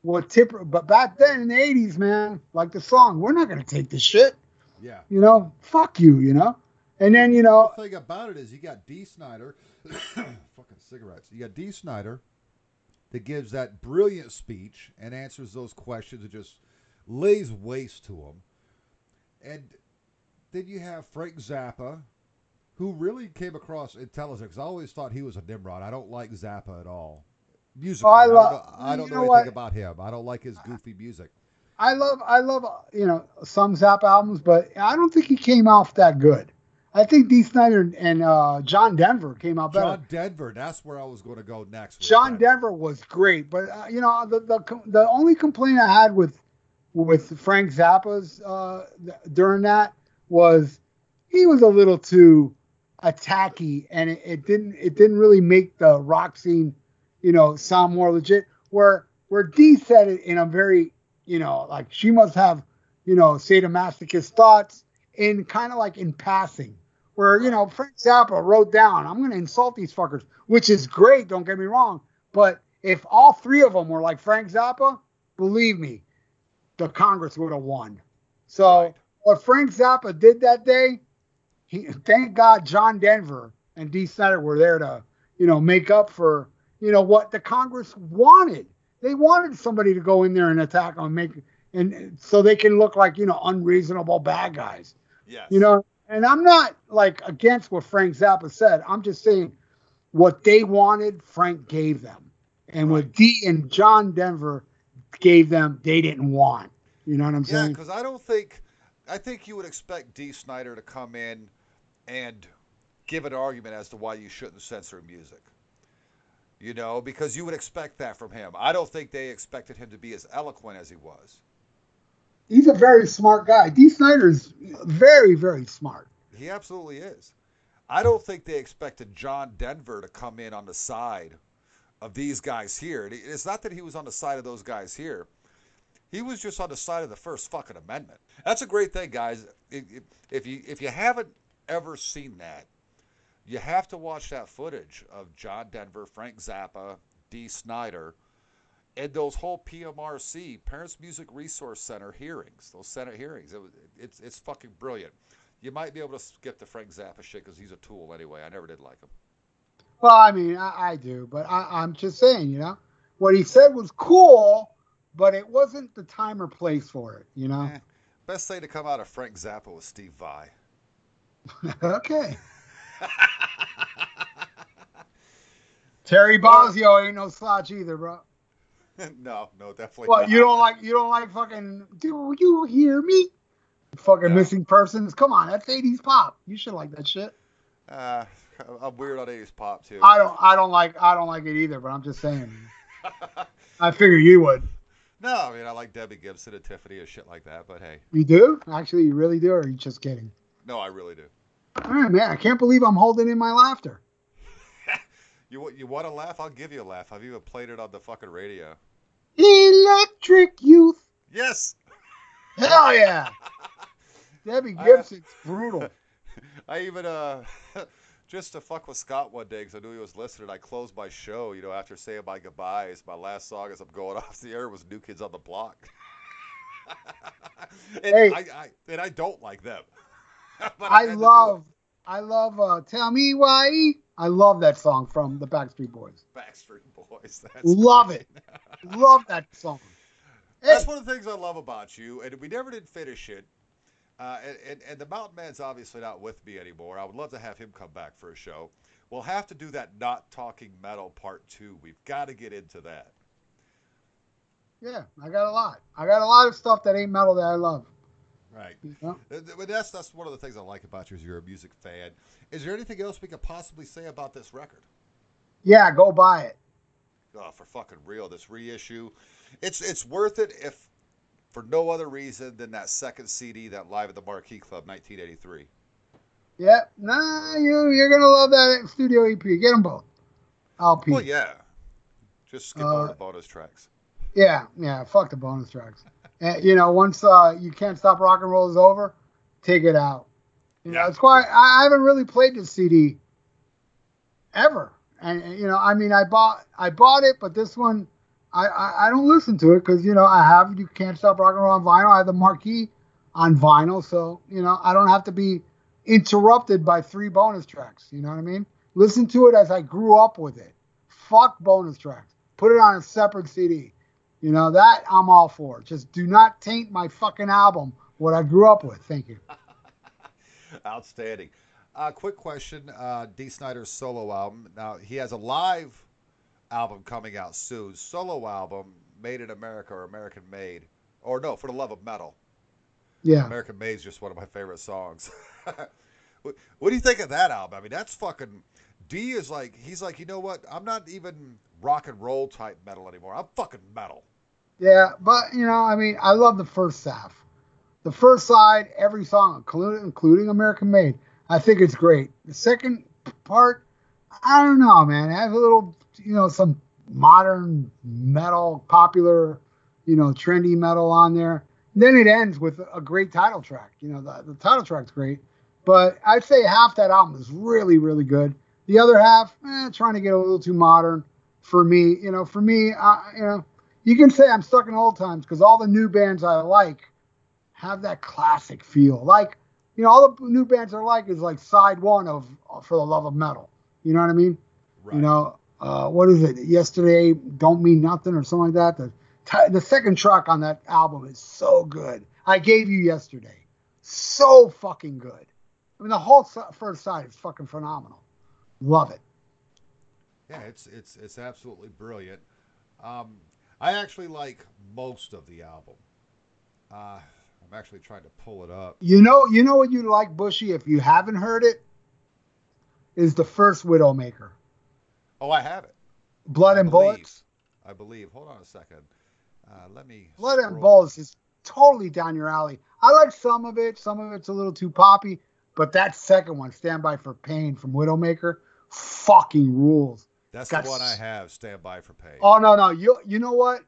What Tipper, but back then in the '80s, man, like the song, we're not gonna take this shit. Yeah. You know, fuck you. You know, and then you know, The thing about it is you got Dee Snider, fucking cigarettes. You got Dee Snider that gives that brilliant speech and answers those questions and just lays waste to them. And then you have Frank Zappa, who really came across intelligent. 'cause I always thought he was a Nimrod. I don't like Zappa at all. Music. Oh, I I, don't know, I don't know, know anything what? about him. I don't like his goofy music. I love I love you know some Zappa albums, but I don't think he came off that good. I think Dee Snider and uh, John Denver came out better. John Denver, that's where I was going to go next. John that. Denver was great, but uh, you know the, the the only complaint I had with with Frank Zappa's uh, during that was he was a little too attacky, and it, it didn't it didn't really make the rock scene, you know, sound more legit. Where where Dee said it in a very you know like she must have you know sadomasochist thoughts in kind of like in passing. Where you know Frank Zappa wrote down, "I'm to insult these fuckers," which is great. Don't get me wrong, but if all three of them were like Frank Zappa, believe me, the Congress would have won. So Right. what Frank Zappa did that day, he thank God John Denver and Dee Snider were there to, you know, make up for, you know, what the Congress wanted. They wanted somebody to go in there and attack them, make and so they can look like, you know, unreasonable bad guys. Yes. You know, and I'm not like against what Frank Zappa said. I'm just saying what they wanted, Frank gave them. And what Dee and John Denver gave them, they didn't want. You know what I'm Yeah, saying? Yeah, because I don't think, I think you would expect Dee Snider to come in and give an argument as to why you shouldn't censor music. You know, because you would expect that from him. I don't think they expected him to be as eloquent as he was. He's a very smart guy. Dee Snider's very, very smart. He absolutely is. I don't think they expected John Denver to come in on the side of these guys here. It's not that he was on the side of those guys here. He was just on the side of the First fucking Amendment. That's a great thing, guys. If you if you haven't ever seen that, you have to watch that footage of John Denver, Frank Zappa, Dee Snider, and those whole PMRC Parents Music Resource Center hearings. Those Senate hearings. It was, it's it's fucking brilliant. You might be able to skip the Frank Zappa shit because he's a tool anyway. I never did like him. Well, I mean, I, I do, but I, I'm just saying, you know, what he said was cool, but it wasn't the time or place for it, you know? Eh, best thing to come out of Frank Zappa was Steve Vai. okay. Terry Bozzio ain't no slouch either, bro. no, no, definitely. What not. you don't like? You don't like fucking? Do you hear me? Fucking No. missing persons. Come on, that's '80s pop. You should like that shit. Uh, I'm weird on 80s pop too. I don't. I don't like. I don't like it either. But I'm just saying. I figure you would. no, I mean I like Debbie Gibson and Tiffany and shit like that. But hey, You do? Actually, you really do, or are you just kidding? no, I really do. All right, man. I can't believe I'm holding in my laughter. You you want to laugh? I'll give you a laugh. I've even played it on the fucking radio. Electric Youth. Yes. Hell yeah. Debbie I- Gibson's brutal. I even uh just to fuck with Scott one day because I knew he was listening. I closed my show, you know, after saying my goodbyes. My last song as I'm going off the air was New Kids on the Block. and Hey. I, I and I don't like them. But I had to love. I love. Uh, Tell me why. I love that song from the Backstreet Boys. Backstreet Boys. That's Love great. it. Love that song. Hey, That's one of the things I love about you, and we never did finish it. Uh, and, and, and the Mountain Man's obviously not with me anymore. I would love to have him come back for a show. We'll have to do that not talking metal part two. We've got to get into that. yeah, I got a lot. I got a lot of stuff that ain't metal that I love. Right. You know? Uh, But that's that's one of the things I like about you is you're a music fan. Is there anything else we could possibly say about this record? Yeah, go buy it. Oh, for fucking real, this reissue, it's it's worth it if for no other reason than that second CD, that Live at the Marquee Club, 1983. Yeah, nah, you you're gonna love that studio EP. Get them both. LP. Well, yeah. Just skip Uh, over the bonus tracks. Yeah, yeah. Fuck the bonus tracks. And, you know, once uh, you can't stop rock and roll is over, take it out. You know, it's quite. I I haven't really played this CD ever, and, you know, I mean, I bought I bought it, but this one, I I, I don't listen to it because you know I have you can't stop rock and roll on vinyl. I have the marquee on vinyl, so you know I don't have to be interrupted by three bonus tracks. You know what I mean? Listen to it as I grew up with it. Fuck bonus tracks. Put it on a separate CD. You know, that I'm all for. Just do not taint my fucking album, what I grew up with. Thank you. Outstanding. Uh, quick question: uh, Dee Snider's solo album. Now he has a live album coming out soon. Solo album, Made in America or American Made, or no, For the Love of Metal. Yeah. American Made is just one of my favorite songs. what, what do you think of that album? I mean, that's fucking. Dee is like he's like you know what? I'm not even rock and roll type metal anymore. I'm fucking metal. Yeah, but you know, I mean, I love the first half. The first side, every song, including including American Made, I think it's great. The second part, I don't know, man. I have a little, you know, some modern metal, popular, you know, trendy metal on there. then it ends with a great title track. You know, the, the title track's great, but I'd say half that album is really, really good. The other half, eh, trying to get a little too modern for me. You know, for me, I, you know, you can say I'm stuck in old times because all the new bands I like have that classic feel. Like, you know, all the new bands I like is like side one of For the Love of Metal. You know what I mean? Right. You know, uh, what is it? Yesterday don't mean nothing or something like that. The t- the second track on that album is so good. I gave you yesterday, so fucking good. I mean, the whole first side is fucking phenomenal. Love it. Yeah, it's it's it's absolutely brilliant. Um, I actually like most of the album. Uh, I'm actually trying to pull it up. You know, you know what you like, Bushy. If you haven't heard it, is the first Widowmaker, Oh, I have it. Blood I and believe. Bullets. I believe. Hold on a second. Uh, let me. Blood and. Bullets is totally down your alley. I like some of it. Some of it's a little too poppy, but that second one, Stand By for Pain from Widowmaker, fucking rules. That's got the one I have. Stand by for pain. Oh no, no, you you know what?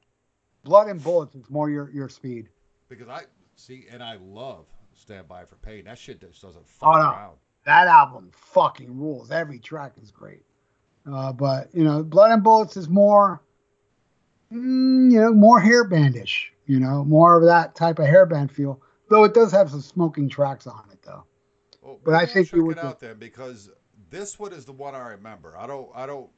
Blood and Bullets is more your your speed. Because I see, and I love Stand by for pain. That shit just doesn't fuck Oh, no. around. That album fucking rules. Every track is great. Uh, but you know, Blood and Bullets is more, mm, you know, more hairbandish. You know, more of that type of hairband feel. Though it does have some smoking tracks on it, though. Well, But I think you check would it out then because this one is the one I remember. I don't. I don't.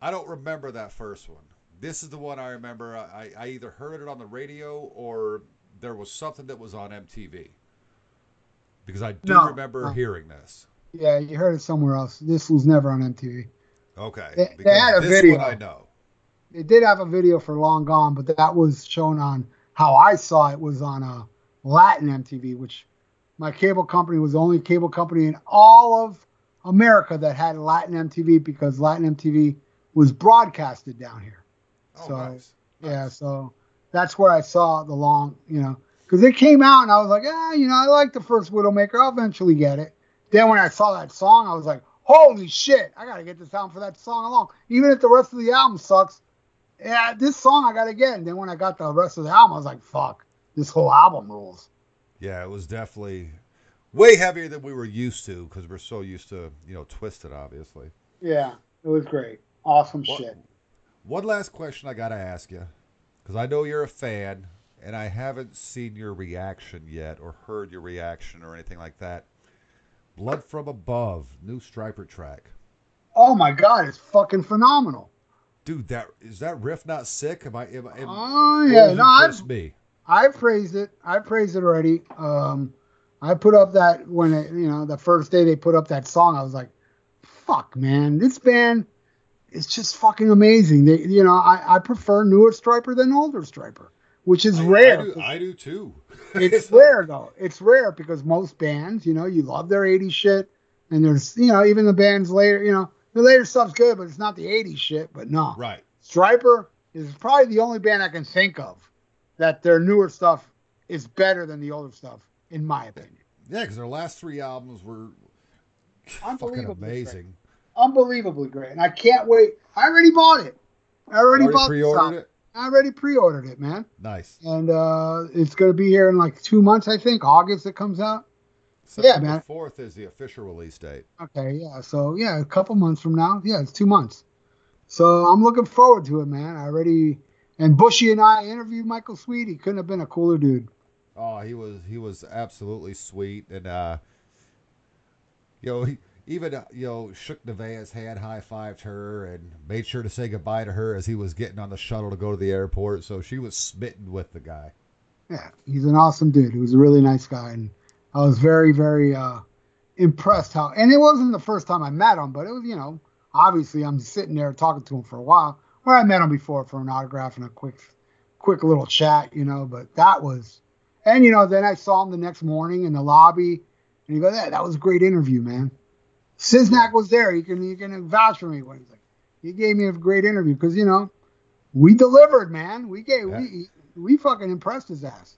I don't remember that first one. This is the one I remember. I, I either heard it on the radio or there was something that was on MTV. Because I do No, remember no. hearing this. Yeah, you heard it somewhere else. This was never on MTV. Okay. They- they had a video. I know. They did have a video for Long Gone, but that was shown on how I saw it was on a Latin MTV, which my cable company was the only cable company in all of America that had Latin MTV because Latin MTV was broadcasted down here. Oh, So, nice. Yeah, Nice. so that's where I saw the long, you know, because it came out and I was like, ah, you know, I like the first Widowmaker. I'll eventually get it. Then when I saw that song, I was like, holy shit, I gotta get this album for that song alone. Even if the rest of the album sucks, yeah, this song I gotta get. And then when I got the rest of the album, I was like, fuck, this whole album rules. Yeah, it was definitely way heavier than we were used to because we're so used to, you know, Twisted, obviously. Yeah, it was great. Awesome What- shit. One last question I got to ask you because I know you're a fan and I haven't seen your reaction yet or heard your reaction or anything like that. Blood from Above, new Stryper track. Oh my god, it's fucking phenomenal. Dude, that is that riff not sick? Am I? Am, am, Oh yeah, no, I've, me. I praised it. I praised it already. Um, I put up that when it, you know the first day they put up that song, I was like, "Fuck, man, this band is just fucking amazing." They, you know, I, I prefer newer Stryper than older Stryper, which is I- rare. I do, I do too. it's rare though. It's rare because most bands, you know, you love their 80s shit, and there's, you know, even the bands later, you know, the later stuff's good, but it's not the 80s shit. But no, Right. Stryper is probably the only band I can think of that their newer stuff is better than the older stuff, in my opinion. Yeah, because their last three albums were fucking amazing. Unbelievably great, and I can't wait. I already bought it. I already, Already bought pre-ordered it. I already pre-ordered it, man, Nice. and uh, it's gonna be here in like two months, I think. August it comes out. Yeah, man. Fourth is the official release date. Okay, yeah. So yeah, a couple months from now. Yeah, it's two months. So I'm looking forward to it, man. I already and Bushy and I interviewed Michael Sweet. He couldn't have been a cooler dude. Oh, he was he was absolutely sweet, and uh, you know, he even uh, you know shook Nevaeh's hand, high fived her, and made sure to say goodbye to her as he was getting on the shuttle to go to the airport. So she was smitten with the guy. Yeah, he's an awesome dude. He was a really nice guy, and I was very, very uh, impressed how. And it wasn't the first time I met him, but it was, you know, obviously I'm sitting there talking to him for a while. Where I met him before for an autograph and a quick, quick little chat, you know. But that was, and you know, then I saw him the next morning in the lobby, and he goes, "Yeah, that was a great interview, man." Siznak was there. You can, you can vouch for me when he's like, he gave me a great interview because you know, we delivered, man. We gave, Yeah. we, we fucking impressed his ass.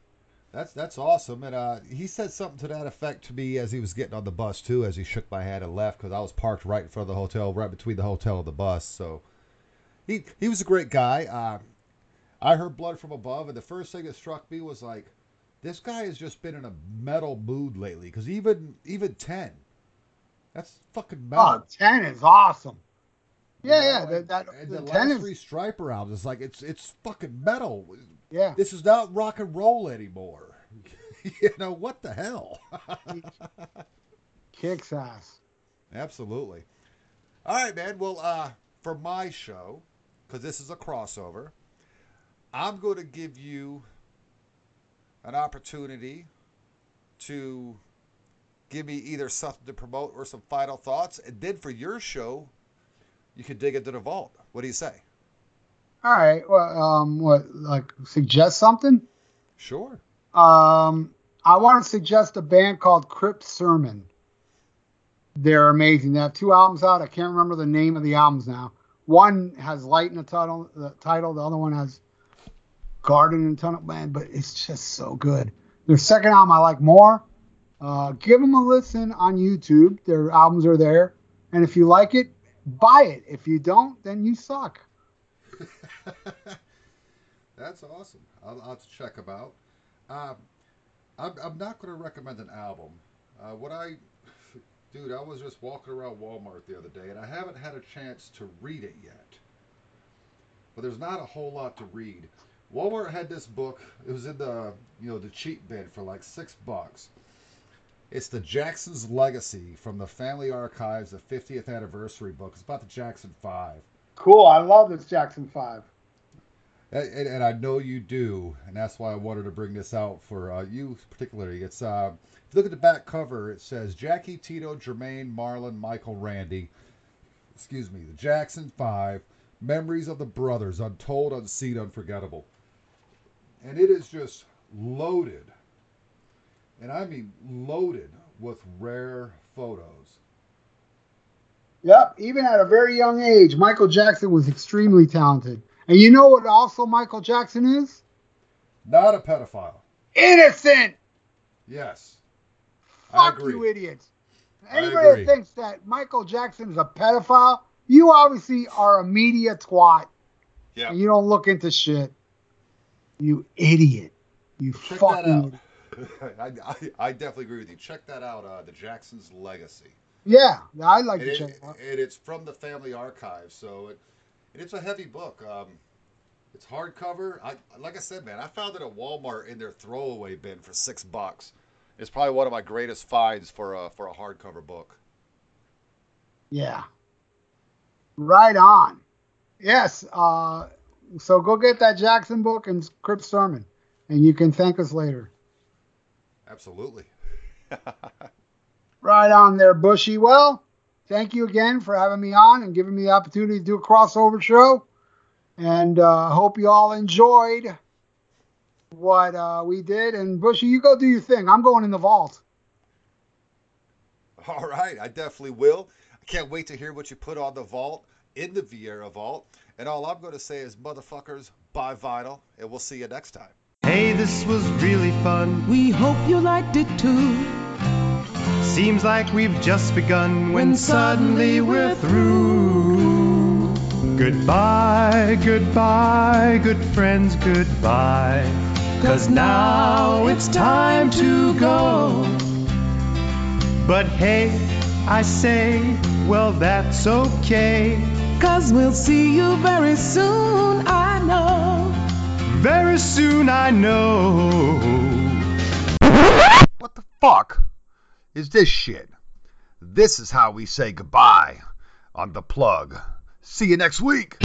That's that's awesome, and uh, he said something to that effect to me as he was getting on the bus too, as he shook my hand and left because I was parked right in front of the hotel, right between the hotel and the bus. So he he was a great guy. Uh, I heard Blood from Above, and the first thing that struck me was like, this guy has just been in a metal mood lately. Because even even ten, that's fucking metal. Oh, 10 is awesome. Yeah, You yeah. That, that, and the the 10 last three Stryper albums, it's like it's it's fucking metal. yeah. This is not rock and roll anymore. you know what the hell? Kicks ass. Absolutely. All right, man. Well, uh, for my show, because this is a crossover, I'm going to give you an opportunity to give me either something to promote or some final thoughts, and then for your show, you can dig into the vault. What do you say? All right. Well, um, what, like, suggest something? Sure. Um, I want to suggest a band called Crypt Sermon. They're amazing. They have two albums out. I can't remember the name of the albums now. One has Light in the title, the title. The other one has Garden in the Tunnel. Man, but it's just so good. Their second album I like more. Uh, give them a listen on YouTube. Their albums are there, and if you like it, buy it. If you don't, then you suck. That's awesome. I'll, I'll check them out. Um, I'm, I'm not going to recommend an album. Uh, what I, dude, I was just walking around Walmart the other day, and I haven't had a chance to read it yet. But there's not a whole lot to read. Walmart had this book. It was in the, you know, the cheap bin for like six bucks. It's the Jackson's Legacy from the Family Archives, the 50th anniversary book. It's about the Jackson Five. Cool. I love this Jackson Five. And, and, I know you do, and that's why I wanted to bring this out for uh, you particularly. It's uh, if you look at the back cover, it says Jackie, Tito, Jermaine, Marlon, Michael, Randy. Excuse me, the Jackson Five, Memories of the Brothers, Untold, Unseen, Unforgettable. And it is just loaded, and I mean loaded with rare photos. Yep, even at a very young age, Michael Jackson was extremely talented. And you know what also Michael Jackson is? Not a pedophile. Innocent! Yes. I Fuck you idiots. Anybody that thinks that Michael Jackson is a pedophile, you obviously are a media twat. Yeah. You don't look into shit. You idiot. You Check fucking. I, I, I definitely agree with you. Check that out, uh, the Jackson's Legacy. Yeah, I'd like And, to check it, it out. and it's from the family archives, so it, it's a heavy book. Um, it's hardcover. I like I said, man, I found it at Walmart in their throwaway bin for six bucks. It's probably one of my greatest finds for a for a hardcover book. Yeah. Right on. Yes. Uh, so go get that Jackson book and Crypt Sermon, and you can thank us later. Absolutely. Right on there, Bushy. Well, thank you again for having me on and giving me the opportunity to do a crossover show. And uh, hope you all enjoyed what uh, we did. And Bushy, you go do your thing. I'm going in the vault. All right, I definitely will. I can't wait to hear what you put on the vault in the Viera vault. And all I'm going to say is, motherfuckers, buy vinyl, and we'll see you next time. Hey, this was really fun. We hope you liked it too. Seems like we've just begun when suddenly we're through. Goodbye, goodbye, good friends, goodbye. Cause now it's time to go. But hey, I say, well, that's okay. Cause we'll see you very soon, I know. Very soon I know. What the fuck is this shit? This is how we say goodbye on the plug. See you next week.